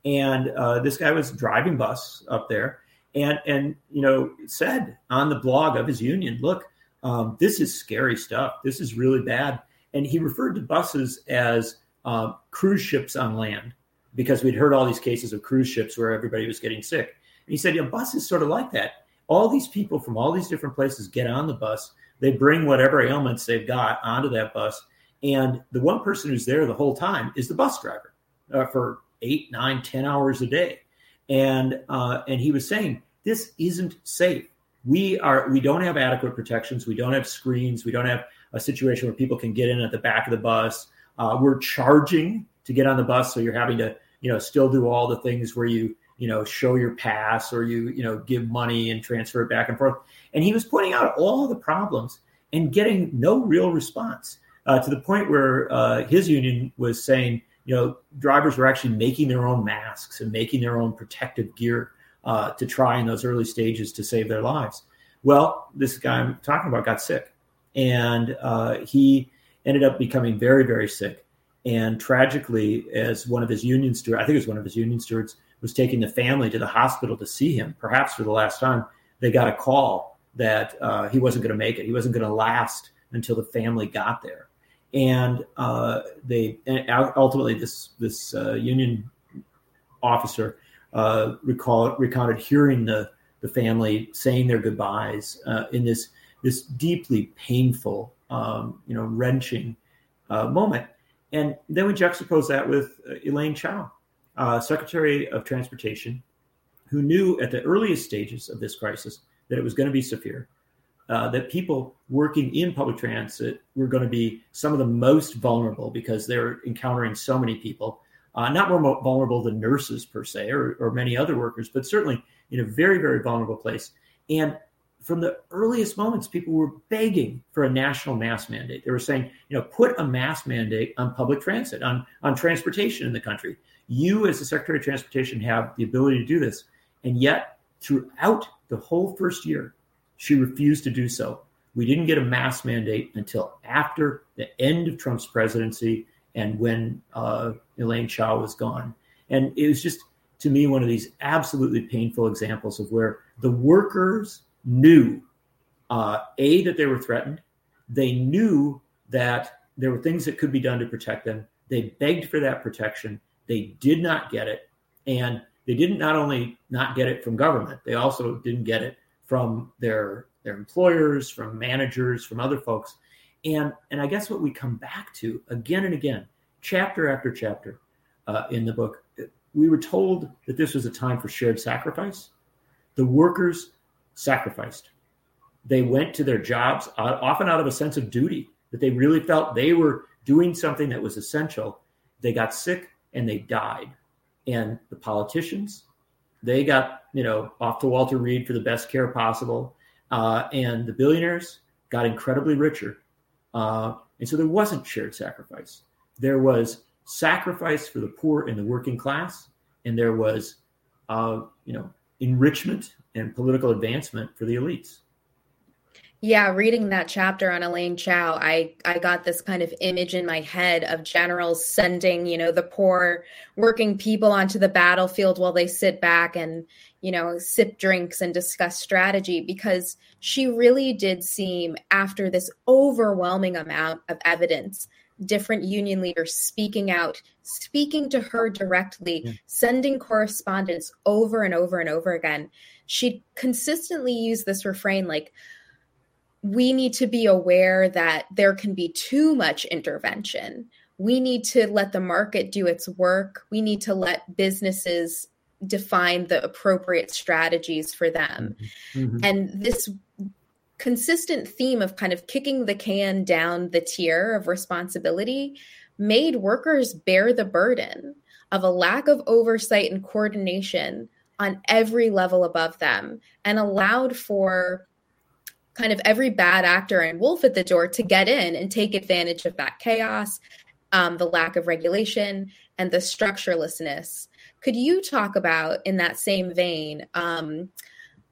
D: And uh, this guy was driving bus up there, and and you know said on the blog of his union, look, um, this is scary stuff. This is really bad. And he referred to buses as uh, cruise ships on land because we'd heard all these cases of cruise ships where everybody was getting sick. And he said, yeah, bus is sort of like that. All these people from all these different places get on the bus. They bring whatever ailments they've got onto that bus. And the one person who's there the whole time is the bus driver uh, for eight, nine, ten hours a day. And uh, and he was saying this isn't safe we are we don't have adequate protections. We don't have screens. We don't have a situation where people can get in at the back of the bus. Uh, we're charging to get on the bus, so you're having to, you know, still do all the things where you, you know, show your pass or you, you know, give money and transfer it back and forth. And he was pointing out all the problems and getting no real response uh, to the point where uh, his union was saying, you know, drivers were actually making their own masks and making their own protective gear uh, to try in those early stages to save their lives. Well, this guy I'm talking about got sick, and uh, he ended up becoming very, very sick. And tragically, as one of his union stewards, I think it was one of his union stewards, was taking the family to the hospital to see him, perhaps for the last time, they got a call that uh, he wasn't going to make it. He wasn't going to last until the family got there. And uh, they and ultimately this this uh, union officer uh, recall, recounted hearing the the family saying their goodbyes uh, in this this deeply painful, um, you know, wrenching uh, moment. And then we juxtapose that with uh, Elaine Chao, uh, Secretary of Transportation, who knew at the earliest stages of this crisis that it was going to be severe, uh, that people working in public transit were going to be some of the most vulnerable because they're encountering so many people, uh, not more vulnerable than nurses per se or, or many other workers, but certainly in a very, very vulnerable place. And from the earliest moments, people were begging for a national mask mandate. They were saying, you know, put a mask mandate on public transit, on, on transportation in the country. You, as the Secretary of Transportation, have the ability to do this. And yet, throughout the whole first year, she refused to do so. We didn't get a mask mandate until after the end of Trump's presidency and when uh, Elaine Chao was gone. And it was just, to me, one of these absolutely painful examples of where the workers knew uh, a that they were threatened. They knew that there were things that could be done to protect them. They begged for that protection. They did not get it, and they didn't not only not get it from government. They also didn't get it from their their employers, from managers, from other folks. And and I guess what we come back to again and again, chapter after chapter uh, in the book, we were told that this was a time for shared sacrifice. The workers sacrificed. They went to their jobs often out of a sense of duty that they really felt they were doing something that was essential. They got sick and they died. And the politicians, they got you know off to Walter Reed for the best care possible, uh, and the billionaires got incredibly richer. Uh, and so there wasn't shared sacrifice. There was sacrifice for the poor and the working class, and there was uh, you know enrichment and political advancement for the elites.
B: Yeah, reading that chapter on Elaine Chao, I I got this kind of image in my head of generals sending, you know, the poor working people onto the battlefield while they sit back and, you know, sip drinks and discuss strategy because she really did seem after this overwhelming amount of evidence different union leaders speaking out, speaking to her directly, yeah. sending correspondence over and over and over again. She consistently used this refrain like, we need to be aware that there can be too much intervention. We need to let the market do its work. We need to let businesses define the appropriate strategies for them. Mm-hmm. And this consistent theme of kind of kicking the can down the tier of responsibility made workers bear the burden of a lack of oversight and coordination on every level above them and allowed for kind of every bad actor and wolf at the door to get in and take advantage of that chaos, um, the lack of regulation, and the structurelessness. Could you talk about, in that same vein, um,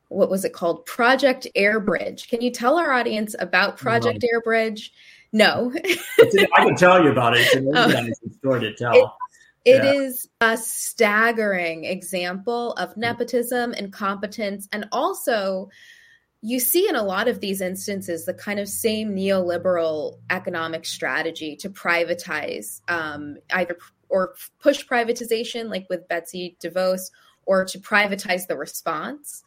B: what was it called? Project Airbridge. Can you tell our audience about Project no. Airbridge? No.
D: I can tell you about it. It's an oh. story to tell.
B: It, it yeah. is a staggering example of nepotism, and incompetence, and also you see in a lot of these instances the kind of same neoliberal economic strategy to privatize um, either or push privatization, like with Betsy DeVos, or to privatize the response.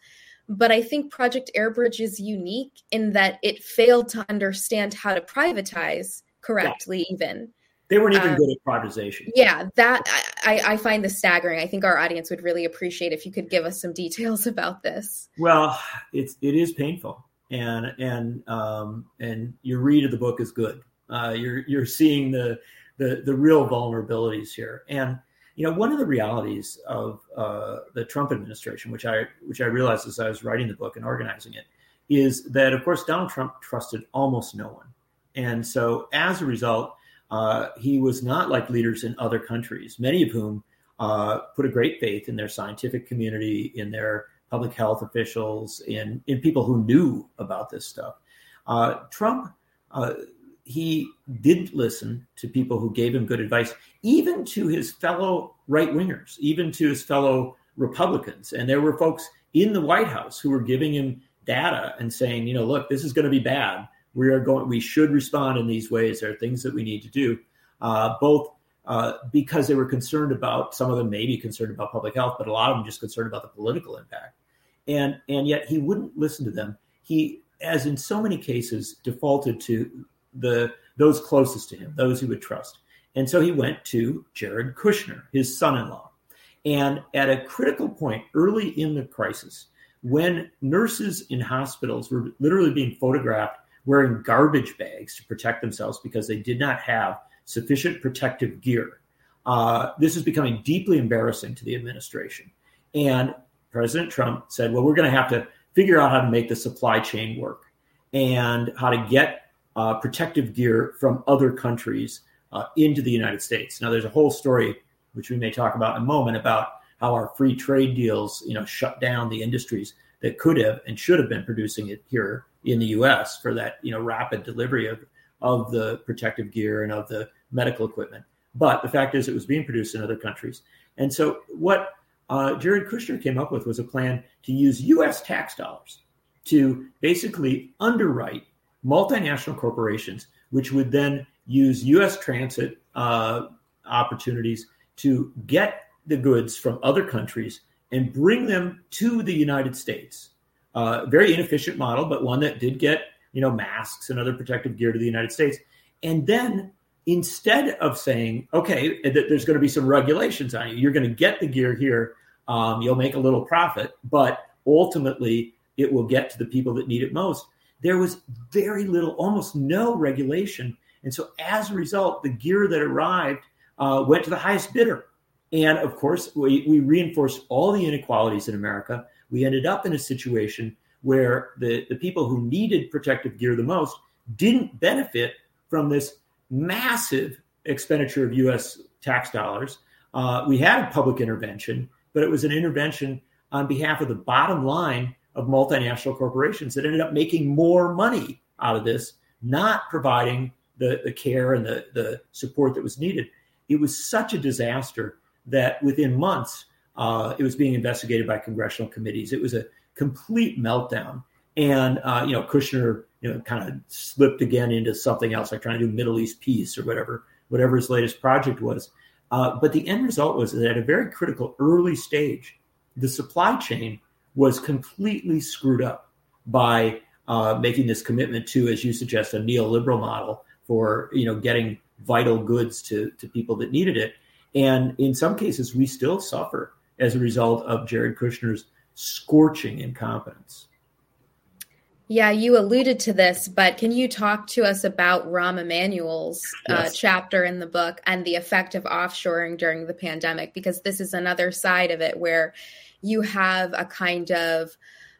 B: But I think Project Airbridge is unique in that it failed to understand how to privatize correctly, yeah. even.
D: They weren't even um, good at privatization.
B: Yeah, that I, I find this staggering. I think our audience would really appreciate if you could give us some details about this.
D: Well, it's it is painful, and and um, and your read of the book is good. Uh, you're you're seeing the the the real vulnerabilities here. And you know, one of the realities of uh, the Trump administration, which I which I realized as I was writing the book and organizing it, is that of course Donald Trump trusted almost no one, and so as a result, uh, he was not like leaders in other countries, many of whom uh, put a great faith in their scientific community, in their public health officials, in in people who knew about this stuff. Uh, Trump uh, he didn't listen to people who gave him good advice, even to his fellow right wingers, even to his fellow Republicans. And there were folks in the White House who were giving him data and saying, you know, look, this is going to be bad. We are going. We should respond in these ways. There are things that we need to do, uh, both uh, because they were concerned about some of them maybe concerned about public health, but a lot of them just concerned about the political impact. And and yet he wouldn't listen to them. He, as in so many cases, defaulted to the those closest to him, those he would trust. And so he went to Jared Kushner, his son-in-law. And at a critical point early in the crisis, when nurses in hospitals were literally being photographed wearing garbage bags to protect themselves because they did not have sufficient protective gear, uh, this is becoming deeply embarrassing to the administration. And President Trump said, well, we're going to have to figure out how to make the supply chain work and how to get uh, protective gear from other countries uh, into the United States. Now, there's a whole story which we may talk about in a moment about how our free trade deals, you know, shut down the industries that could have and should have been producing it here in the U.S. for that, you know, rapid delivery of of the protective gear and of the medical equipment. But the fact is, it was being produced in other countries, and so what uh, Jared Kushner came up with was a plan to use U.S. tax dollars to basically underwrite multinational corporations, which would then use U.S. transit uh, opportunities to get the goods from other countries and bring them to the United States. Uh, very inefficient model, but one that did get you know masks and other protective gear to the United States. And then instead of saying, okay, there's going to be some regulations on you, you're going to get the gear here, um, you'll make a little profit, but ultimately it will get to the people that need it most there was very little, almost no regulation. And so as a result, the gear that arrived uh, went to the highest bidder. And of course, we, we reinforced all the inequalities in America. We ended up in a situation where the, the people who needed protective gear the most didn't benefit from this massive expenditure of US tax dollars. Uh, we had a public intervention, but it was an intervention on behalf of the bottom line of multinational corporations that ended up making more money out of this, not providing the, the care and the, the support that was needed. It was such a disaster that within months, uh, it was being investigated by congressional committees. It was a complete meltdown. And, uh, you know, Kushner, you know, kind of slipped again into something else, like trying to do Middle East peace or whatever, whatever his latest project was. Uh, but the end result was that at a very critical early stage, the supply chain was completely screwed up by uh, making this commitment to, as you suggest, a neoliberal model for you know getting vital goods to to people that needed it. And in some cases, we still suffer as a result of Jared Kushner's scorching incompetence.
B: Yeah, you alluded to this, but can you talk to us about Rahm Emanuel's uh, chapter in the book and the effect of offshoring during the pandemic? Because this is another side of it where you have a kind of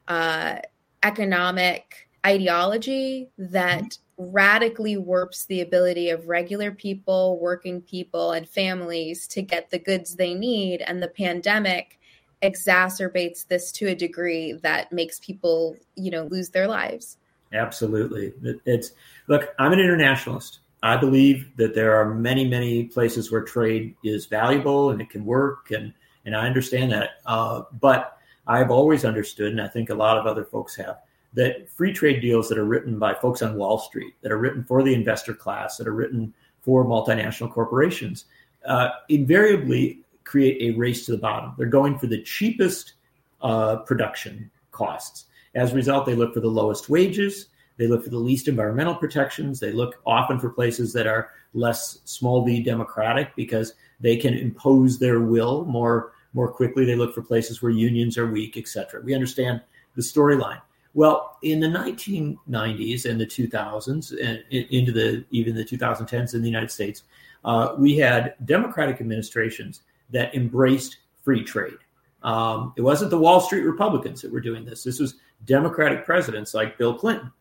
B: uh, economic ideology that mm-hmm. radically warps the ability of regular people, working people, and families to get the goods they need. And the pandemic exacerbates this to a degree that makes people, you know, lose their lives.
D: Absolutely. It's look, I'm an internationalist. I believe that there are many, many places where trade is valuable and it can work and and I understand that. Uh, but I've always understood, and I think a lot of other folks have, that free trade deals that are written by folks on Wall Street, that are written for the investor class, that are written for multinational corporations, uh, invariably create a race to the bottom. They're going for the cheapest uh, production costs. As a result, they look for the lowest wages. They look for the least environmental protections. They look often for places that are less small d democratic because they can impose their will more more quickly. They look for places where unions are weak, etc. We understand the storyline. Well, in the 1990s and the 2000s, and into the even the 2010s in the United States, uh, we had Democratic administrations that embraced free trade. Um, it wasn't the Wall Street Republicans that were doing this. This was Democratic presidents like Bill Clinton.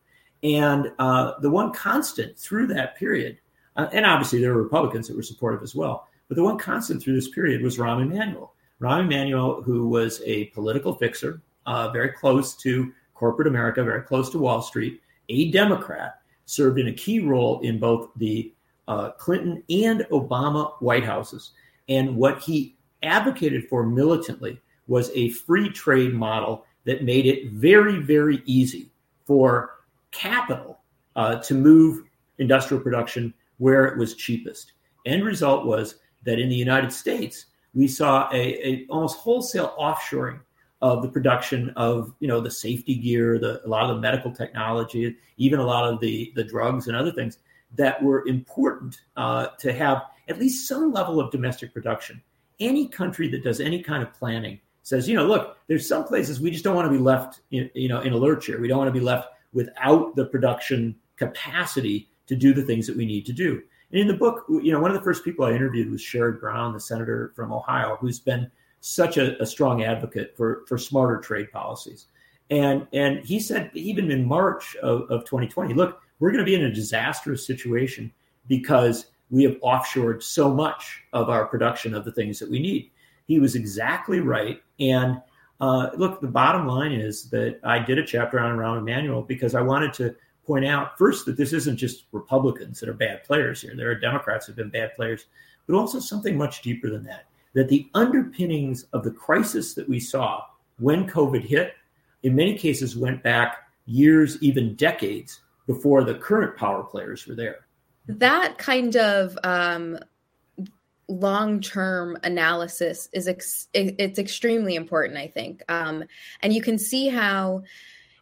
D: And uh, the one constant through that period, uh, and obviously there were Republicans that were supportive as well, but the one constant through this period was Rahm Emanuel. Rahm Emanuel, who was a political fixer, uh, very close to corporate America, very close to Wall Street, a Democrat, served in a key role in both the uh, Clinton and Obama White Houses. And what he advocated for militantly was a free trade model that made it very, very easy for capital uh, to move industrial production where it was cheapest. End result was that in the United States, we saw a, a almost wholesale offshoring of the production of you know the safety gear, the, a lot of the medical technology, even a lot of the the drugs and other things that were important uh, to have at least some level of domestic production. Any country that does any kind of planning says, you know, look, there's some places we just don't want to be left, in, you know, in a lurch here. We don't want to be left without the production capacity to do the things that we need to do. And in the book, you know, one of the first people I interviewed was Sherrod Brown, the senator from Ohio, who's been such a, a strong advocate for, for smarter trade policies. And, and he said, even in March of, of 2020, look, we're going to be in a disastrous situation because we have offshored so much of our production of the things that we need. He was exactly right. And uh, look, the bottom line is that I did a chapter on Rahm Emanuel because I wanted to point out first that this isn't just Republicans that are bad players here. There are Democrats who've been bad players, but also something much deeper than that. That the underpinnings of the crisis that we saw when COVID hit, in many cases, went back years, even decades before the current power players were there.
B: That kind of um, long-term analysis is ex- it's extremely important i think um, and you can see how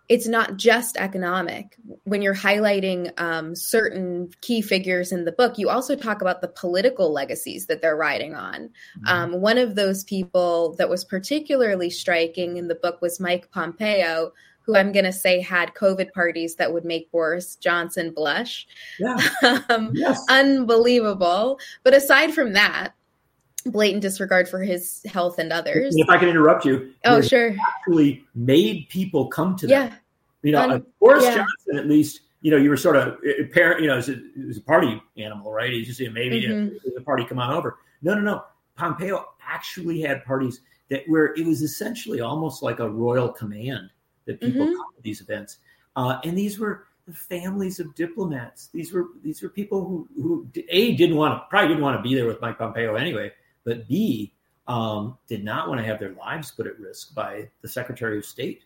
B: it's not just economic when you're highlighting um, certain key figures in the book you also talk about the political legacies that they're riding on mm-hmm. um, one of those people that was particularly striking in the book was mike pompeo who I'm going to say had COVID parties that would make Boris Johnson blush. Yeah. um, yes. Unbelievable. But aside from that, blatant disregard for his health and others.
D: If I can interrupt you.
B: Oh, sure.
D: Actually made people come to them. Yeah. You know, um, Boris yeah. Johnson, at least, you know, you were sort of parent, you know, it was a, party animal, right? He's just maybe mm-hmm. a, a party come on over. No, no, no. Pompeo actually had parties that where it was essentially almost like a royal command that people mm-hmm. come to these events. Uh, and these were the families of diplomats. These were these were people who who a didn't want to probably didn't want to be there with Mike Pompeo anyway, but b um, did not want to have their lives put at risk by the Secretary of State.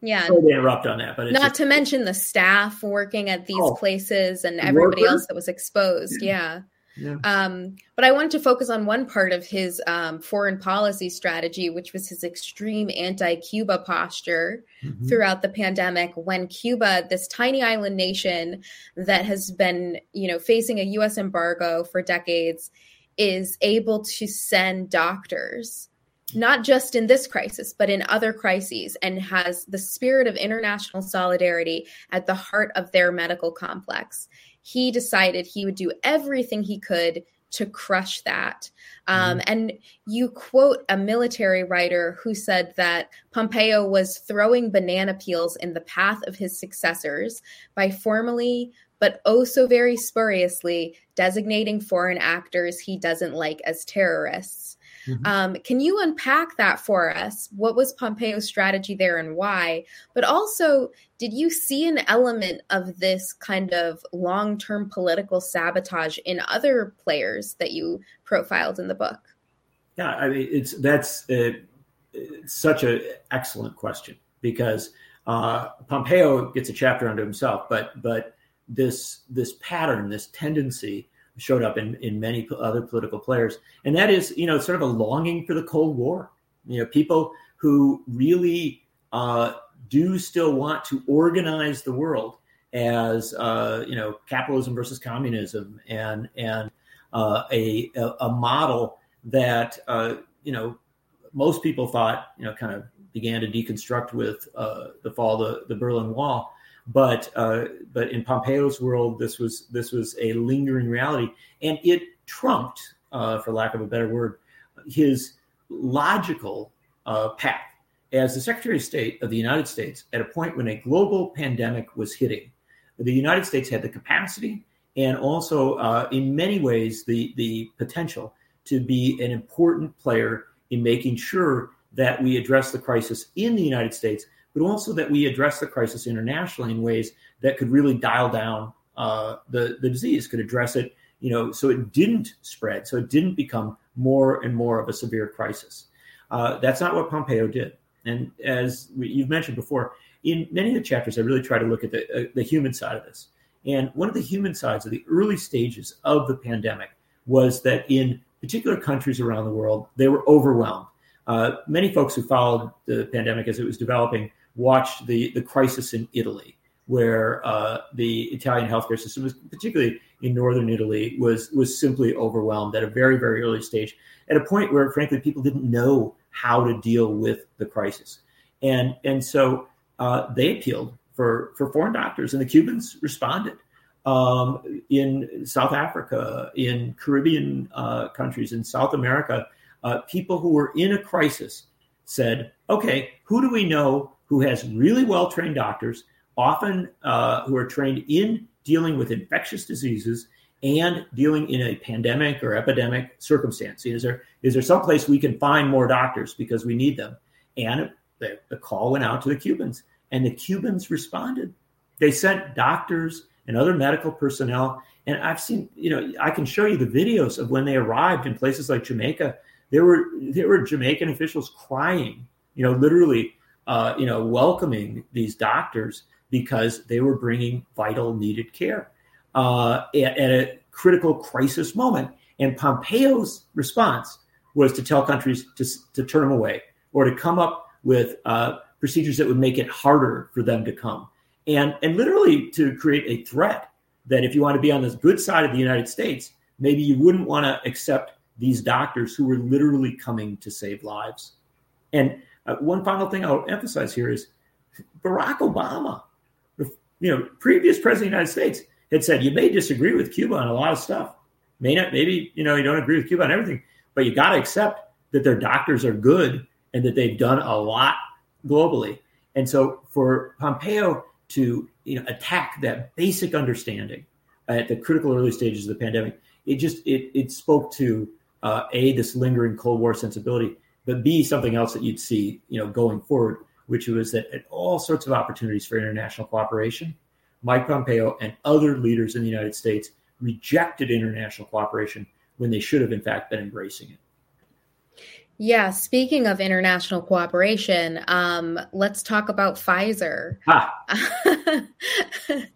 B: Yeah,
D: to interrupt on that, but
B: not just, to mention the staff working at these oh, places and everybody workers? else that was exposed. yeah. yeah. Yeah. Um, but I wanted to focus on one part of his um, foreign policy strategy, which was his extreme anti Cuba posture mm-hmm. throughout the pandemic. When Cuba, this tiny island nation that has been, you know, facing a U.S. embargo for decades, is able to send doctors not just in this crisis, but in other crises, and has the spirit of international solidarity at the heart of their medical complex he decided he would do everything he could to crush that. Um, mm. And you quote a military writer who said that Pompeo was throwing banana peels in the path of his successors by formally, but oh so very spuriously, designating foreign actors he doesn't like as terrorists. Mm-hmm. Um, can you unpack that for us? What was Pompeo's strategy there and why? But also, did you see an element of this kind of long term political sabotage in other players that you profiled in the book?
D: Yeah, I mean, it's that's uh, it's such an excellent question because uh, Pompeo gets a chapter unto himself, but but this this pattern, this tendency showed up in, in many other political players. And that is, you know, sort of a longing for the Cold War. You know, people who really uh, do still want to organize the world as, uh, you know, capitalism versus communism and, and uh, a, a model that, uh, you know, most people thought, you know, kind of began to deconstruct with uh, the fall of the, the Berlin Wall. But uh, but in Pompeo's world, this was this was a lingering reality, and it trumped, uh, for lack of a better word, his logical uh, path as the Secretary of State of the United States at a point when a global pandemic was hitting. The United States had the capacity and also, uh, in many ways, the the potential to be an important player in making sure that we address the crisis in the United States, but also that we address the crisis internationally in ways that could really dial down uh, the the disease, could address it, you know, so it didn't spread, so it didn't become more and more of a severe crisis. Uh, that's not what Pompeo did, and as you've mentioned before, in many of the chapters, I really try to look at the uh, the human side of this. And one of the human sides of the early stages of the pandemic was that in particular countries around the world, they were overwhelmed. Uh, many folks who followed the pandemic as it was developing watched the, the crisis in Italy, where uh, the Italian healthcare system, was, particularly in northern Italy, was was simply overwhelmed at a very very early stage, at a point where frankly people didn't know how to deal with the crisis, and and so uh, they appealed for for foreign doctors, and the Cubans responded. Um, in South Africa, in Caribbean uh, countries, in South America, uh, people who were in a crisis said, "Okay, who do we know who has really well trained doctors, often uh, who are trained in dealing with infectious diseases and dealing in a pandemic or epidemic circumstance? Is there is there some place we can find more doctors because we need them?" And the, the call went out to the Cubans and the Cubans responded. They sent doctors and other medical personnel. And I've seen, you know, I can show you the videos of when they arrived in places like Jamaica. There were there were Jamaican officials crying, you know, literally, uh, you know, welcoming these doctors because they were bringing vital, needed care uh, at, at a critical crisis moment. And Pompeo's response was to tell countries to, to turn them away or to come up with uh, procedures that would make it harder for them to come. And, and literally to create a threat that if you want to be on the good side of the United States, maybe you wouldn't want to accept these doctors who were literally coming to save lives. And uh, one final thing I'll emphasize here is Barack Obama, you know previous president of the United States, had said you may disagree with Cuba on a lot of stuff, may not maybe you know you don't agree with Cuba on everything, but you got to accept that their doctors are good and that they've done a lot globally. And so for Pompeo to you know attack that basic understanding at the critical early stages of the pandemic, it just it it spoke to uh, a this lingering Cold War sensibility, but b something else that you'd see you know going forward, which was that at all sorts of opportunities for international cooperation, Mike Pompeo and other leaders in the United States rejected international cooperation when they should have in fact been embracing it.
B: Yeah, speaking of international cooperation, um, let's talk about Pfizer. Ah.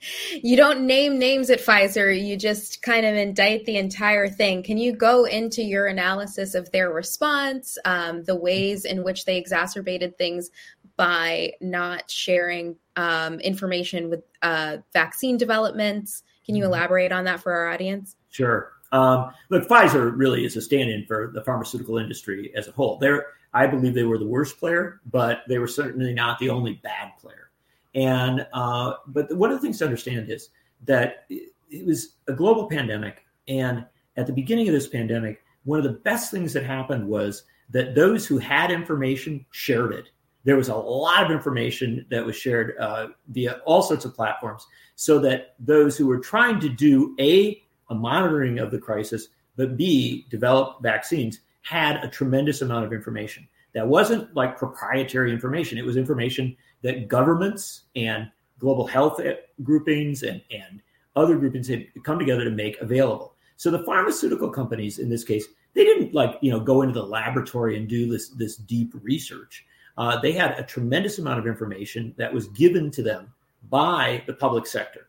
B: you don't name names at Pfizer, you just kind of indict the entire thing. Can you go into your analysis of their response, um, the ways in which they exacerbated things by not sharing um, information with uh, vaccine developments? Can you mm-hmm. elaborate on that for our audience?
D: Sure. Um, look, Pfizer really is a stand-in for the pharmaceutical industry as a whole. They're, I believe, they were the worst player, but they were certainly not the only bad player. And uh, but one of the things to understand is that it was a global pandemic, and at the beginning of this pandemic, one of the best things that happened was that those who had information shared it. There was a lot of information that was shared uh, via all sorts of platforms, so that those who were trying to do a a monitoring of the crisis, but B, develop vaccines, had a tremendous amount of information. That wasn't like proprietary information. It was information that governments and global health groupings and, and other groupings had come together to make available. So the pharmaceutical companies in this case, they didn't like, you know, go into the laboratory and do this, this deep research. Uh, they had a tremendous amount of information that was given to them by the public sector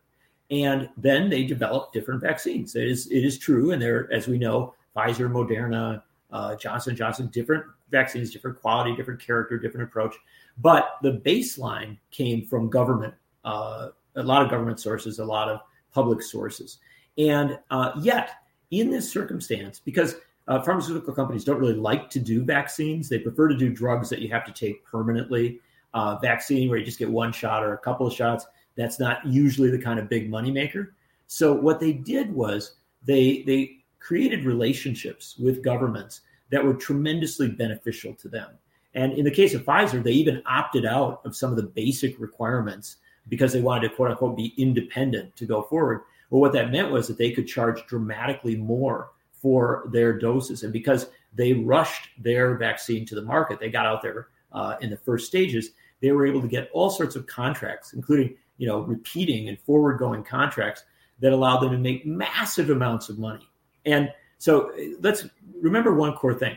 D: and then they develop different vaccines. It is it is true, and there, as we know, Pfizer, Moderna, uh, Johnson Johnson, different vaccines, different quality, different character, different approach. But the baseline came from government, uh, a lot of government sources, a lot of public sources, and uh, yet in this circumstance, because uh, pharmaceutical companies don't really like to do vaccines. They prefer to do drugs that you have to take permanently. Uh, vaccine where you just get one shot or a couple of shots, that's not usually the kind of big moneymaker. So what they did was they they created relationships with governments that were tremendously beneficial to them. And in the case of Pfizer, they even opted out of some of the basic requirements because they wanted to quote unquote be independent to go forward. Well, what that meant was that they could charge dramatically more for their doses. And because they rushed their vaccine to the market, they got out there uh, in the first stages, they were able to get all sorts of contracts, including you know repeating and forward going contracts that allowed them to make massive amounts of money. And so let's remember one core thing.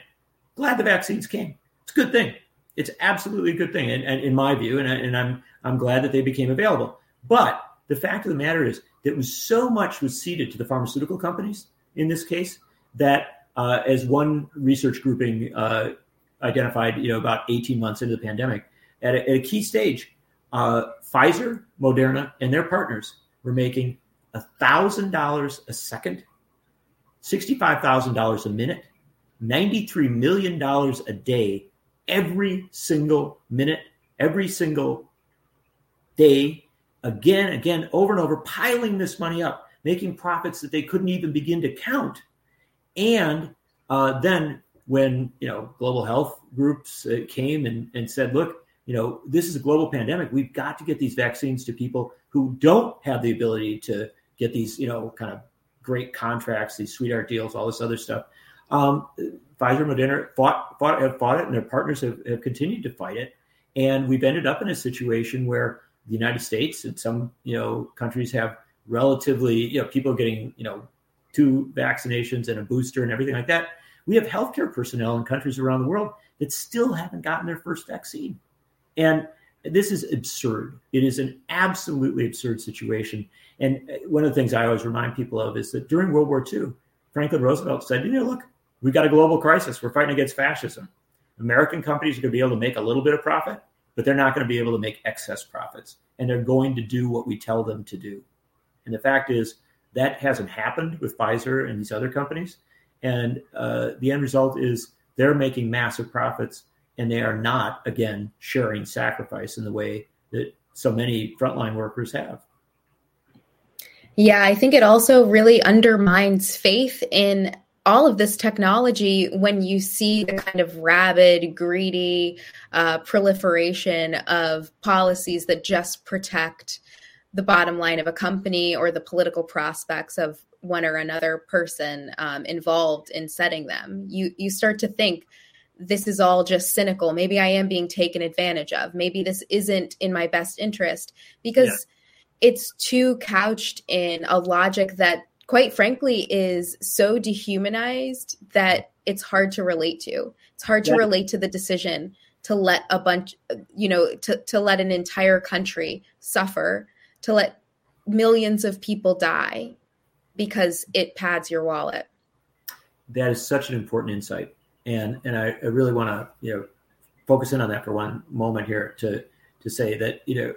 D: Glad the vaccines came. It's a good thing. It's absolutely a good thing, and, and in my view, and, I, and I'm I'm glad that they became available. But the fact of the matter is that was so much was ceded to the pharmaceutical companies in this case that, uh, as one research grouping uh, identified, you know, about 18 months into the pandemic, at a, at a key stage, uh, Pfizer, Moderna, and their partners were making thousand dollars a second, sixty-five thousand dollars a minute, ninety-three million dollars a day, every single minute, every single day, again, again, over and over, piling this money up, making profits that they couldn't even begin to count. And uh, then when you know global health groups uh, came and, and said, look, you know, this is a global pandemic. We've got to get these vaccines to people who don't have the ability to get these, you know, kind of great contracts, these sweetheart deals, all this other stuff. Um, Pfizer, Moderna fought, fought, have fought it, and their partners have, have continued to fight it. And we've ended up in a situation where the United States and some, you know, countries have relatively, you know, people getting, you know, two vaccinations and a booster and everything like that. We have healthcare personnel in countries around the world that still haven't gotten their first vaccine. And this is absurd. It is an absolutely absurd situation. And one of the things I always remind people of is that during World War II, Franklin Roosevelt said, you know, look, we've got a global crisis. We're fighting against fascism. American companies are going to be able to make a little bit of profit, but they're not going to be able to make excess profits. And they're going to do what we tell them to do. And the fact is, that hasn't happened with Pfizer and these other companies. And uh, the end result is they're making massive profits and they are not, again, sharing sacrifice in the way that so many frontline workers have.
B: Yeah, I think it also really undermines faith in all of this technology when you see the kind of rabid, greedy uh, proliferation of policies that just protect the bottom line of a company or the political prospects of one or another person um, involved in setting them. You you start to think this is all just cynical. Maybe I am being taken advantage of. Maybe this isn't in my best interest because yeah. it's too couched in a logic that, quite frankly, is so dehumanized that it's hard to relate to. It's hard to yeah. relate to the decision to let a bunch, you know, to, to let an entire country suffer, to let millions of people die because it pads your wallet.
D: That is such an important insight and and I, I really want to you know focus in on that for one moment here to to say that you know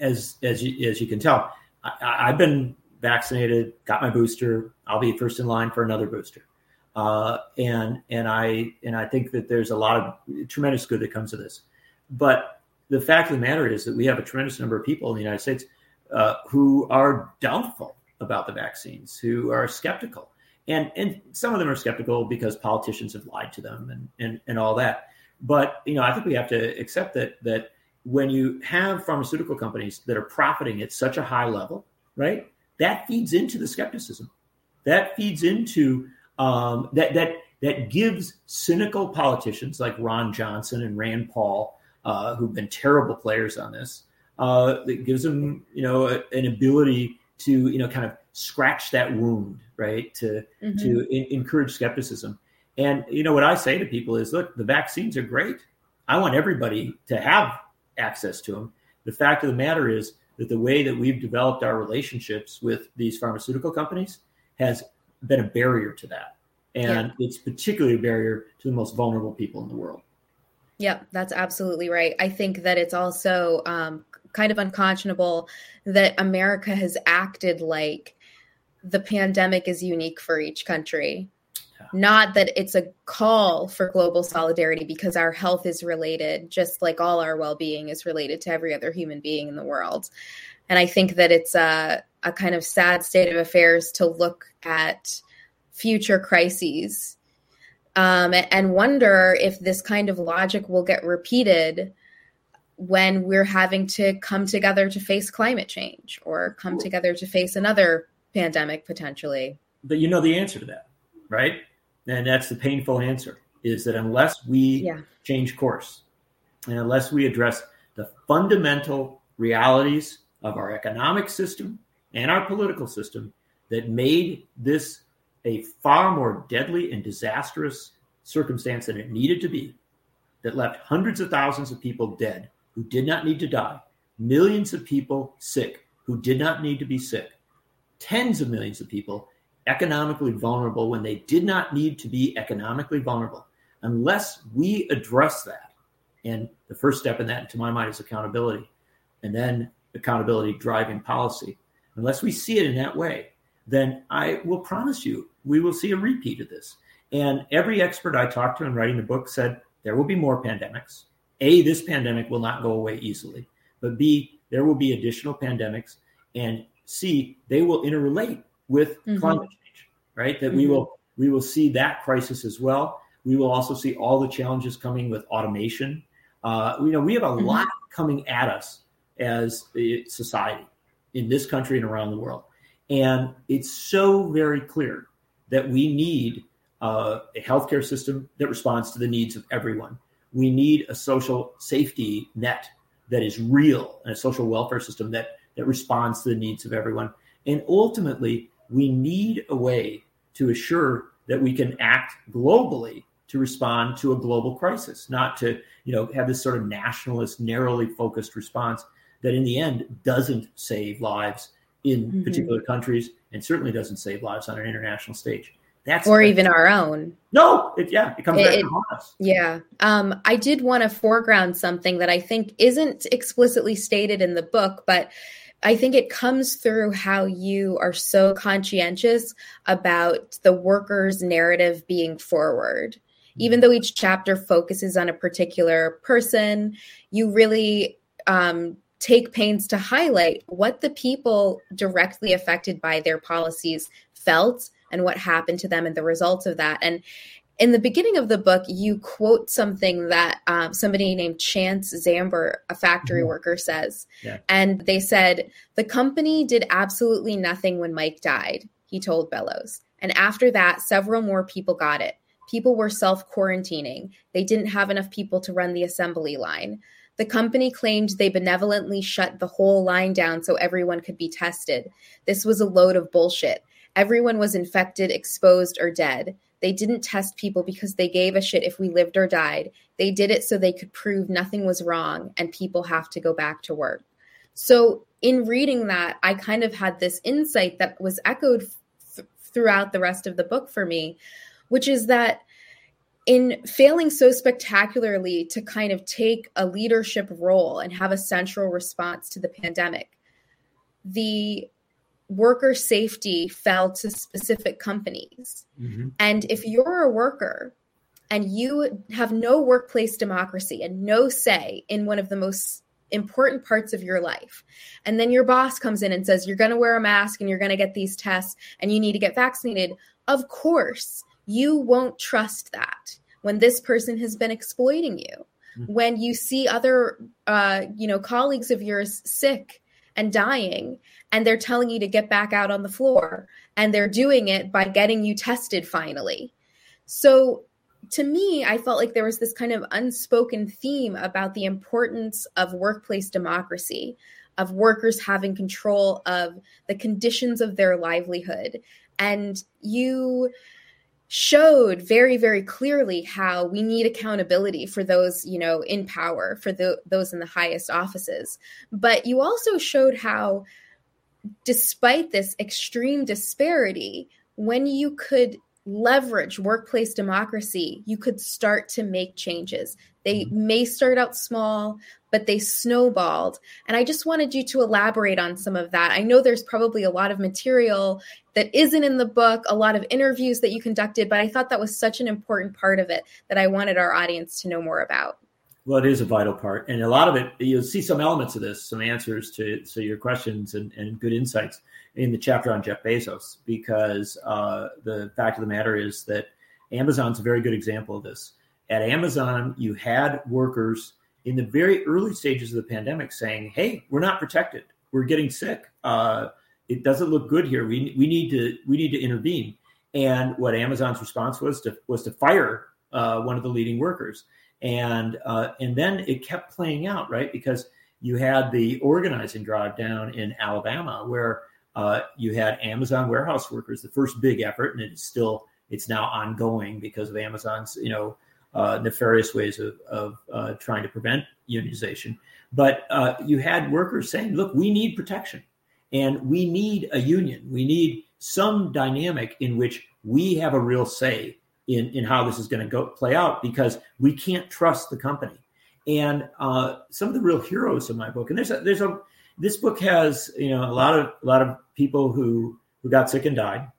D: as as you as you can tell I, have been vaccinated got my booster. I'll be first in line for another booster. Uh, and and I and I think that there's a lot of tremendous good that comes to this. But the fact of the matter is that we have a tremendous number of people in the United States uh, who are doubtful about the vaccines who are skeptical and and some of them are skeptical because politicians have lied to them and and, and all that. But you know i think we have to accept that that when you have pharmaceutical companies that are profiting at such a high level right that feeds into the skepticism. That feeds into um, that that that gives cynical politicians like ron johnson and rand paul uh, who've been terrible players on this uh, that gives them you know a, an ability to you know kind of scratch that wound, right? To mm-hmm. to in, encourage skepticism. And you know what I say to people is, look, the vaccines are great. I want everybody to have access to them. The fact of the matter is that the way that we've developed our relationships with these pharmaceutical companies has been a barrier to that. And yeah. it's particularly a barrier to the most vulnerable people in the world.
B: Yep, that's absolutely right. I think that it's also um, kind of unconscionable that America has acted like the pandemic is unique for each country. not that it's a call for global solidarity because our health is related, just like all our well being is related to every other human being in the world. And I think that it's a, a kind of sad state of affairs to look at future crises um, and wonder if this kind of logic will get repeated when we're having to come together to face climate change or come together to face another pandemic potentially.
D: But you know the answer to that, right? And that's the painful answer is that unless we yeah. change course and unless we address the fundamental realities of our economic system and our political system that made this a far more deadly and disastrous circumstance than it needed to be, that left hundreds of thousands of people dead who did not need to die, millions of people sick who did not need to be sick, tens of millions of people economically vulnerable when they did not need to be economically vulnerable. Unless we address that, and the first step in that, to my mind, is accountability, and then accountability driving policy. Unless we see it in that way, then I will promise you we will see a repeat of this. And every expert I talked to in writing the book said there will be more pandemics. A, this pandemic will not go away easily, but B, there will be additional pandemics. And C, they will interrelate with mm-hmm. climate change, right? That mm-hmm. we will we will see that crisis as well. We will also see all the challenges coming with automation. Uh, you know, we have a mm-hmm. lot coming at us as a society in this country and around the world. And it's so very clear that we need uh, a healthcare system that responds to the needs of everyone. We need a social safety net that is real and a social welfare system that, that responds to the needs of everyone. And ultimately, we need a way to assure that we can act globally to respond to a global crisis, not to you know have this sort of nationalist, narrowly focused response that in the end doesn't save lives in mm-hmm. particular countries and certainly doesn't save lives on an international stage.
B: That's or even our own.
D: No, it, yeah, it comes it, back to us.
B: Yeah, um, I did want to foreground something that I think isn't explicitly stated in the book, but I think it comes through how you are so conscientious about the worker's narrative being forward. Even though each chapter focuses on a particular person, you really um, take pains to highlight what the people directly affected by their policies felt and what happened to them and the results of that. And in the beginning of the book, you quote something that um, somebody named Chance Zamber, a factory mm-hmm. worker, says. Yeah. And they said, The company did absolutely nothing when Mike died, he told Bellows. And after that, several more people got it. People were self quarantining. They didn't have enough people to run the assembly line. The company claimed they benevolently shut the whole line down so everyone could be tested. This was a load of bullshit. Everyone was infected, exposed, or dead. They didn't test people because they gave a shit if we lived or died. They did it so they could prove nothing was wrong and people have to go back to work. So, in reading that, I kind of had this insight that was echoed th- throughout the rest of the book for me, which is that in failing so spectacularly to kind of take a leadership role and have a central response to the pandemic, the worker safety fell to specific companies. Mm-hmm. And if you're a worker and you have no workplace democracy and no say in one of the most important parts of your life, and then your boss comes in and says, You're going to wear a mask and you're going to get these tests and you need to get vaccinated, of course you won't trust that when this person has been exploiting you mm-hmm. when you see other uh, you know colleagues of yours sick and dying and they're telling you to get back out on the floor and they're doing it by getting you tested finally. So to me i felt like there was this kind of unspoken theme about the importance of workplace democracy of workers having control of the conditions of their livelihood. And you showed very very clearly how we need accountability for those you know in power for the, those in the highest offices. But you also showed how despite this extreme disparity when you could leverage workplace democracy, you could start to make changes. They mm-hmm. may start out small, but they snowballed. And I just wanted you to elaborate on some of that. I know there's probably a lot of material that isn't in the book, a lot of interviews that you conducted, but I thought that was such an important part of it that I wanted our audience to know more about.
D: Well, it is a vital part. And a lot of it, you'll see some elements of this, some answers to, to your questions and, and good insights in the chapter on Jeff Bezos, because uh, the fact of the matter is that Amazon's a very good example of this. At Amazon, you had workers in the very early stages of the pandemic saying, "Hey, we're not protected. We're getting sick. Uh, it doesn't look good here. We, we need to we need to intervene." And what Amazon's response was to was to fire uh, one of the leading workers and uh, and then it kept playing out right because you had the organizing drive down in Alabama where uh, you had Amazon warehouse workers, the first big effort, and it's still it's now ongoing because of Amazon's you know uh, nefarious ways of, of uh, trying to prevent unionization. But uh, you had workers saying, "Look, we need protection, and we need a union. We need some dynamic in which we have a real say in, in how this is going to go play out because we can't trust the company. And uh, some of the real heroes in my book, and there's a, there's a this book has you know a lot of a lot of people who who got sick and died,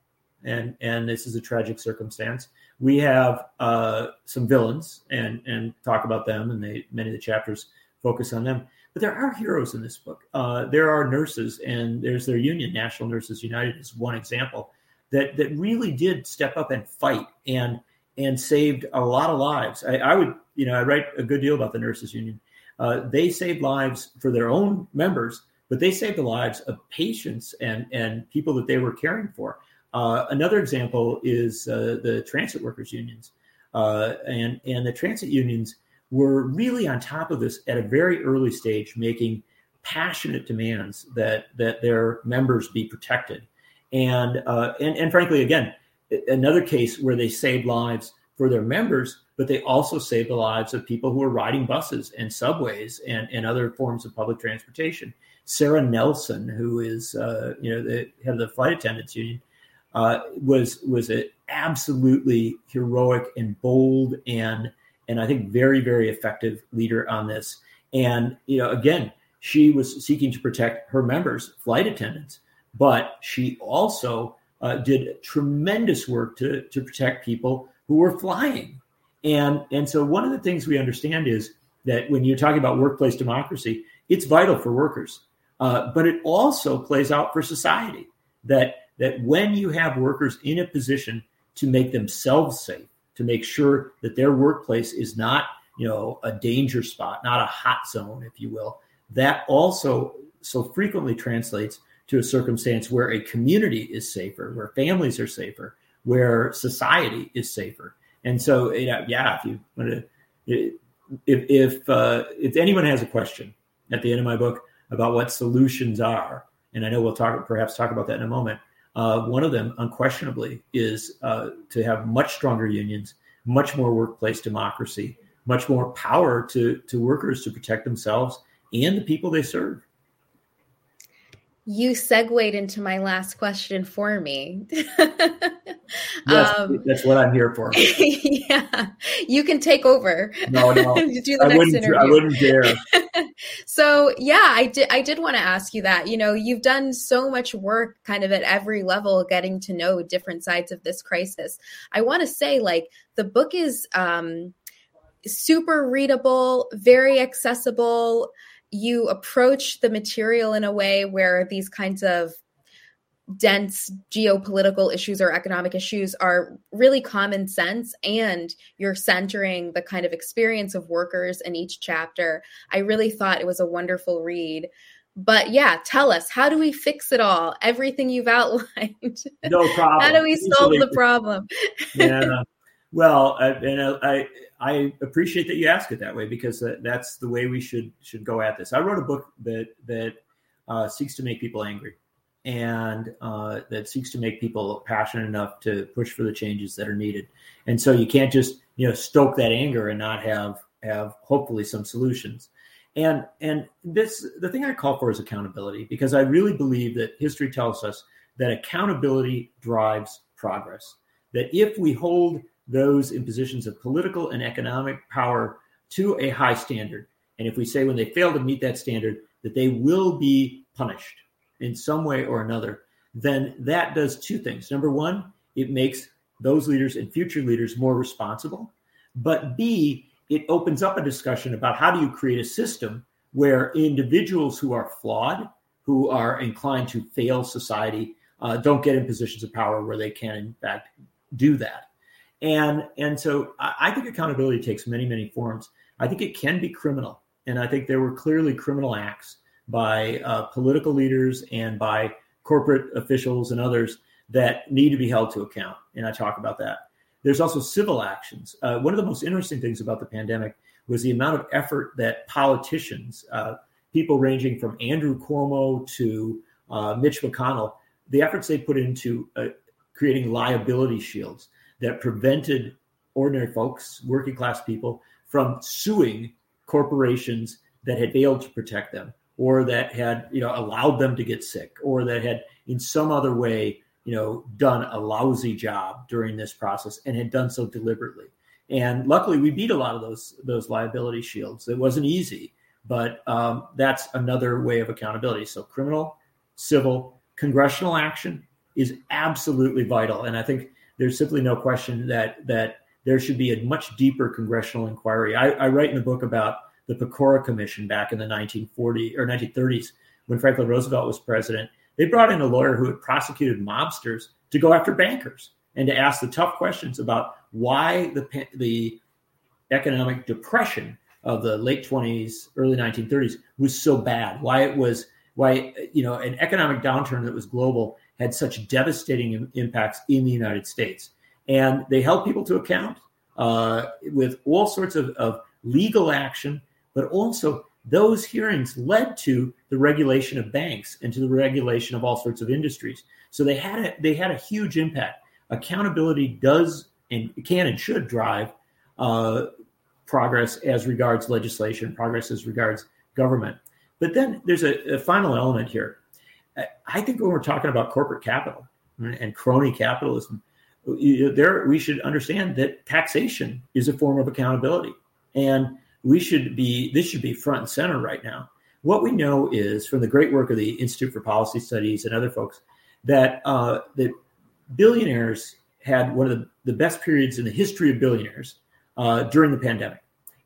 D: and and this is a tragic circumstance. We have uh, some villains and and talk about them, and they many of the chapters focus on them. But there are heroes in this book. Uh, there are nurses, and there's their union, National Nurses United, is one example that that really did step up and fight and and saved a lot of lives. I, I would, you know, I write a good deal about the nurses union. Uh, they saved lives for their own members, but they saved the lives of patients and and people that they were caring for. Uh, another example is uh, the transit workers unions, uh, and and the transit unions were really on top of this at a very early stage, making passionate demands that that their members be protected and uh, and and frankly, again, another case where they saved lives for their members, but they also saved the lives of people who were riding buses and subways and, and other forms of public transportation. Sara Nelson, who is uh, you know the head of the flight attendants union, uh, was was an absolutely heroic and bold and and I think very very effective leader on this. And you know, again, she was seeking to protect her members, flight attendants, but she also uh, did tremendous work to, to protect people who were flying. And, and so, one of the things we understand is that when you're talking about workplace democracy, it's vital for workers, uh, but it also plays out for society. That, that when you have workers in a position to make themselves safe, to make sure that their workplace is not you know a danger spot, not a hot zone, if you will, that also so frequently translates to a circumstance where a community is safer, where families are safer, where society is safer. And so, you know, yeah, if you want to, if if uh, if anyone has a question at the end of my book about what solutions are, and I know we'll talk perhaps talk about that in a moment. Uh, one of them, unquestionably, is uh, to have much stronger unions, much more workplace democracy, much more power to to workers to protect themselves and the people they serve
B: you segued into my last question for me.
D: yes, um, that's what I'm here for.
B: yeah, you can take over.
D: No, no, do the I next interview. I wouldn't dare.
B: so yeah, I did. I did want to ask you that. You know, you've done so much work, kind of at every level, getting to know different sides of this crisis. I want to say, like, the book is um, super readable, very accessible you approach the material in a way where these kinds of dense geopolitical issues or economic issues are really common sense and you're centering the kind of experience of workers in each chapter. I really thought it was a wonderful read. But yeah, tell us, how do we fix it all? Everything you've outlined.
D: No problem.
B: how do we solve the problem?
D: yeah. Well, I, and I, I appreciate that you ask it that way because that, that's the way we should should go at this. I wrote a book that that uh, seeks to make people angry and uh, that seeks to make people passionate enough to push for the changes that are needed. And so you can't just you know stoke that anger and not have have hopefully some solutions. And and this the thing I call for is accountability because I really believe that history tells us that accountability drives progress that if we hold those in positions of political and economic power to a high standard, and if we say when they fail to meet that standard that they will be punished in some way or another, then that does two things. Number one, it makes those leaders and future leaders more responsible. But B, it opens up a discussion about how do you create a system where individuals who are flawed, who are inclined to fail society, uh, don't get in positions of power where they can, in fact, do that. And and so I think accountability takes many many forms. I think it can be criminal, and I think there were clearly criminal acts by uh, political leaders and by corporate officials and others that need to be held to account. And I talk about that. There's also civil actions. Uh, one of the most interesting things about the pandemic was the amount of effort that politicians, uh, people ranging from Andrew Cuomo to uh, Mitch McConnell, the efforts they put into uh, creating liability shields that prevented ordinary folks, working class people, from suing corporations that had failed to protect them or that had you know allowed them to get sick or that had in some other way you know done a lousy job during this process and had done so deliberately. And luckily we beat a lot of those those liability shields. It wasn't easy but um, that's another way of accountability. So criminal civil congressional action is absolutely vital. And i think there's simply no question that that there should be a much deeper congressional inquiry. I, I write in the book about the Pecora Commission back in the 1940s or 1930s when Franklin Roosevelt was president. They brought in a lawyer who had prosecuted mobsters to go after bankers and to ask the tough questions about why the the economic depression of the late 20s, early 1930s was so bad. Why it was why you know an economic downturn that was global had such devastating impacts in the United States. And they held people to account uh, with all sorts of, of legal action, but also those hearings led to the regulation of banks and to the regulation of all sorts of industries. So they had a, they had a huge impact. Accountability does and can and should drive uh, progress as regards legislation, progress as regards government. But then there's a, a final element here. I think when we're talking about corporate capital and crony capitalism, there we should understand that taxation is a form of accountability, and we should be this should be front and center right now. What we know is from the great work of the Institute for Policy Studies and other folks that uh, that billionaires had one of the, the best periods in the history of billionaires uh, during the pandemic.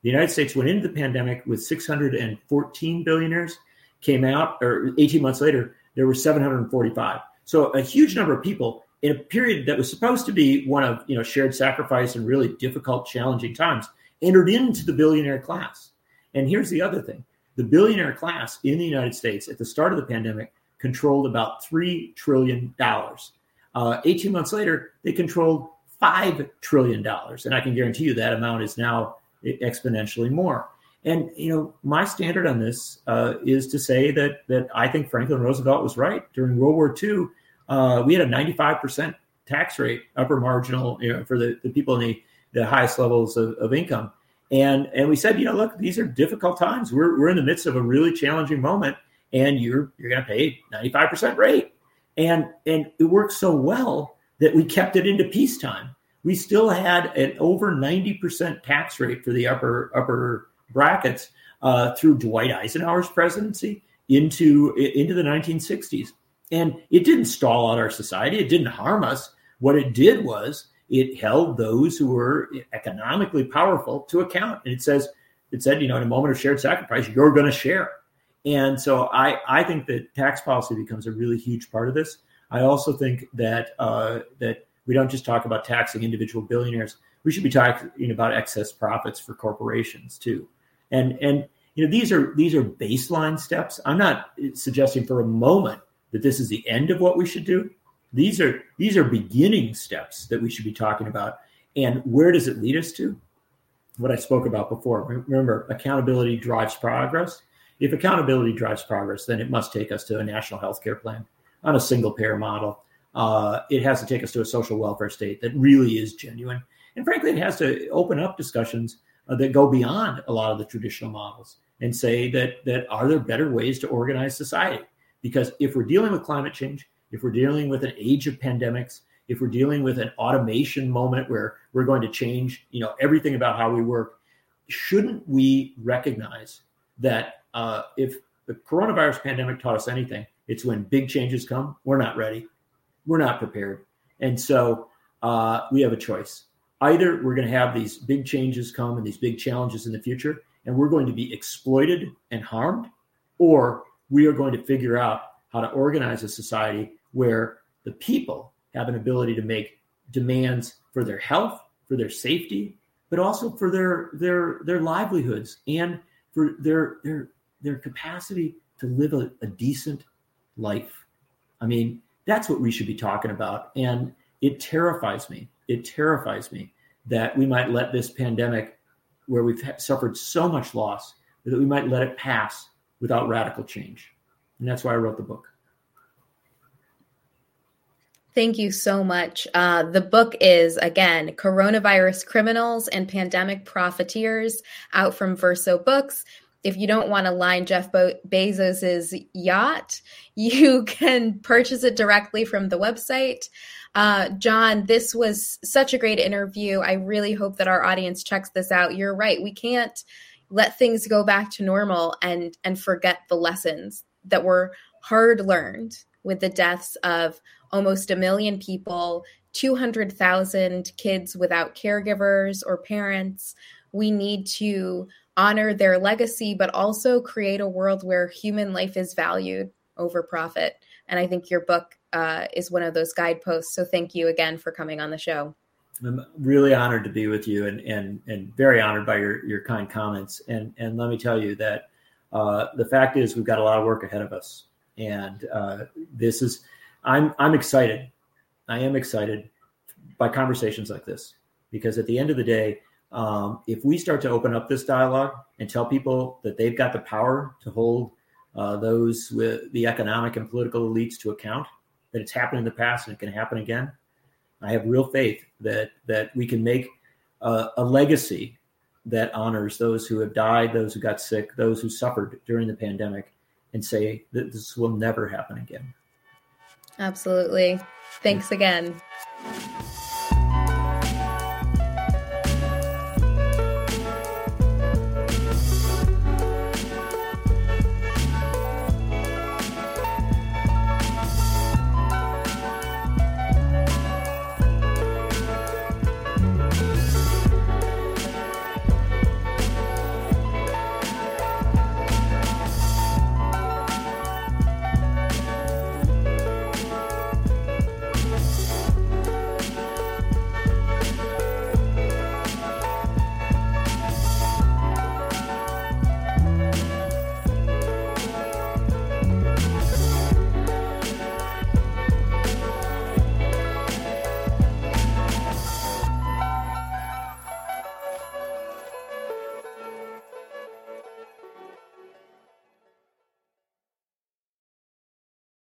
D: The United States went into the pandemic with 614 billionaires, came out, or 18 months later, there were 745. So a huge number of people in a period that was supposed to be one of you know shared sacrifice and really difficult, challenging times entered into the billionaire class. And here's the other thing: the billionaire class in the United States at the start of the pandemic controlled about three trillion dollars. Uh, 18 months later, they controlled five trillion dollars, and I can guarantee you that amount is now exponentially more. And you know, my standard on this uh, is to say that that I think Franklin Roosevelt was right. During World War II, uh, we had a 95% tax rate, upper marginal, you know, for the, the people in the, the highest levels of, of income. And and we said, you know, look, these are difficult times. We're we're in the midst of a really challenging moment, and you're you're going to pay 95% rate. And and it worked so well that we kept it into peacetime. We still had an over 90% tax rate for the upper upper brackets uh, through Dwight Eisenhower's presidency into into the 1960s, and it didn't stall out our society. It didn't harm us. What it did was it held those who were economically powerful to account, and it says it said, you know, in a moment of shared sacrifice, you're going to share. And so I I think that tax policy becomes a really huge part of this. I also think that uh, that we don't just talk about taxing individual billionaires. We should be talking about excess profits for corporations too and and you know these are these are baseline steps. I'm not suggesting for a moment that this is the end of what we should do. These are these are beginning steps that we should be talking about. And where does it lead us to? What i spoke about before. Remember accountability drives progress. If accountability drives progress then it must take us to a national health care plan on a single payer model. Uh, it has to take us to a social welfare state that really is genuine. And frankly it has to open up discussions uh, that go beyond a lot of the traditional models and say that that are there better ways to organize society? Because if we're dealing with climate change, if we're dealing with an age of pandemics, if we're dealing with an automation moment where we're going to change, you know, everything about how we work, shouldn't we recognize that uh, if the coronavirus pandemic taught us anything, it's when big changes come, we're not ready, we're not prepared, and so uh, we have a choice. Either we're going to have these big changes come and these big challenges in the future, and we're going to be exploited and harmed, or we are going to figure out how to organize a society where the people have an ability to make demands for their health, for their safety, but also for their their their livelihoods and for their their their capacity to live a, a decent life. I mean, that's what we should be talking about. And it terrifies me. It terrifies me that we might let this pandemic, where we've suffered so much loss, that we might let it pass without radical change. And that's why I wrote the book.
B: Thank you so much. Uh, the book is, again, Coronavirus Criminals and Pandemic Profiteers, out from Verso Books. If you don't want to line Jeff Be- Bezos's yacht, you can purchase it directly from the website. Uh, John, this was such a great interview. I really hope that our audience checks this out. You're right. We can't let things go back to normal and and forget the lessons that were hard learned with the deaths of almost a million people, 200,000 kids without caregivers or parents. We need to honor their legacy, but also create a world where human life is valued over profit. And I think your book uh, is one of those guideposts. So thank you again for coming on the show.
D: I'm really honored to be with you and, and, and very honored by your, your kind comments. And, and let me tell you that uh, the fact is we've got a lot of work ahead of us. And uh, this is, I'm I'm excited. I am excited by conversations like this because at the end of the day, um, if we start to open up this dialogue and tell people that they've got the power to hold uh, those with the economic and political elites to account, that it's happened in the past and it can happen again, I have real faith that that we can make a, a legacy that honors those who have died, those who got sick, those who suffered during the pandemic, and say that this will never happen again.
B: Absolutely. Thanks again.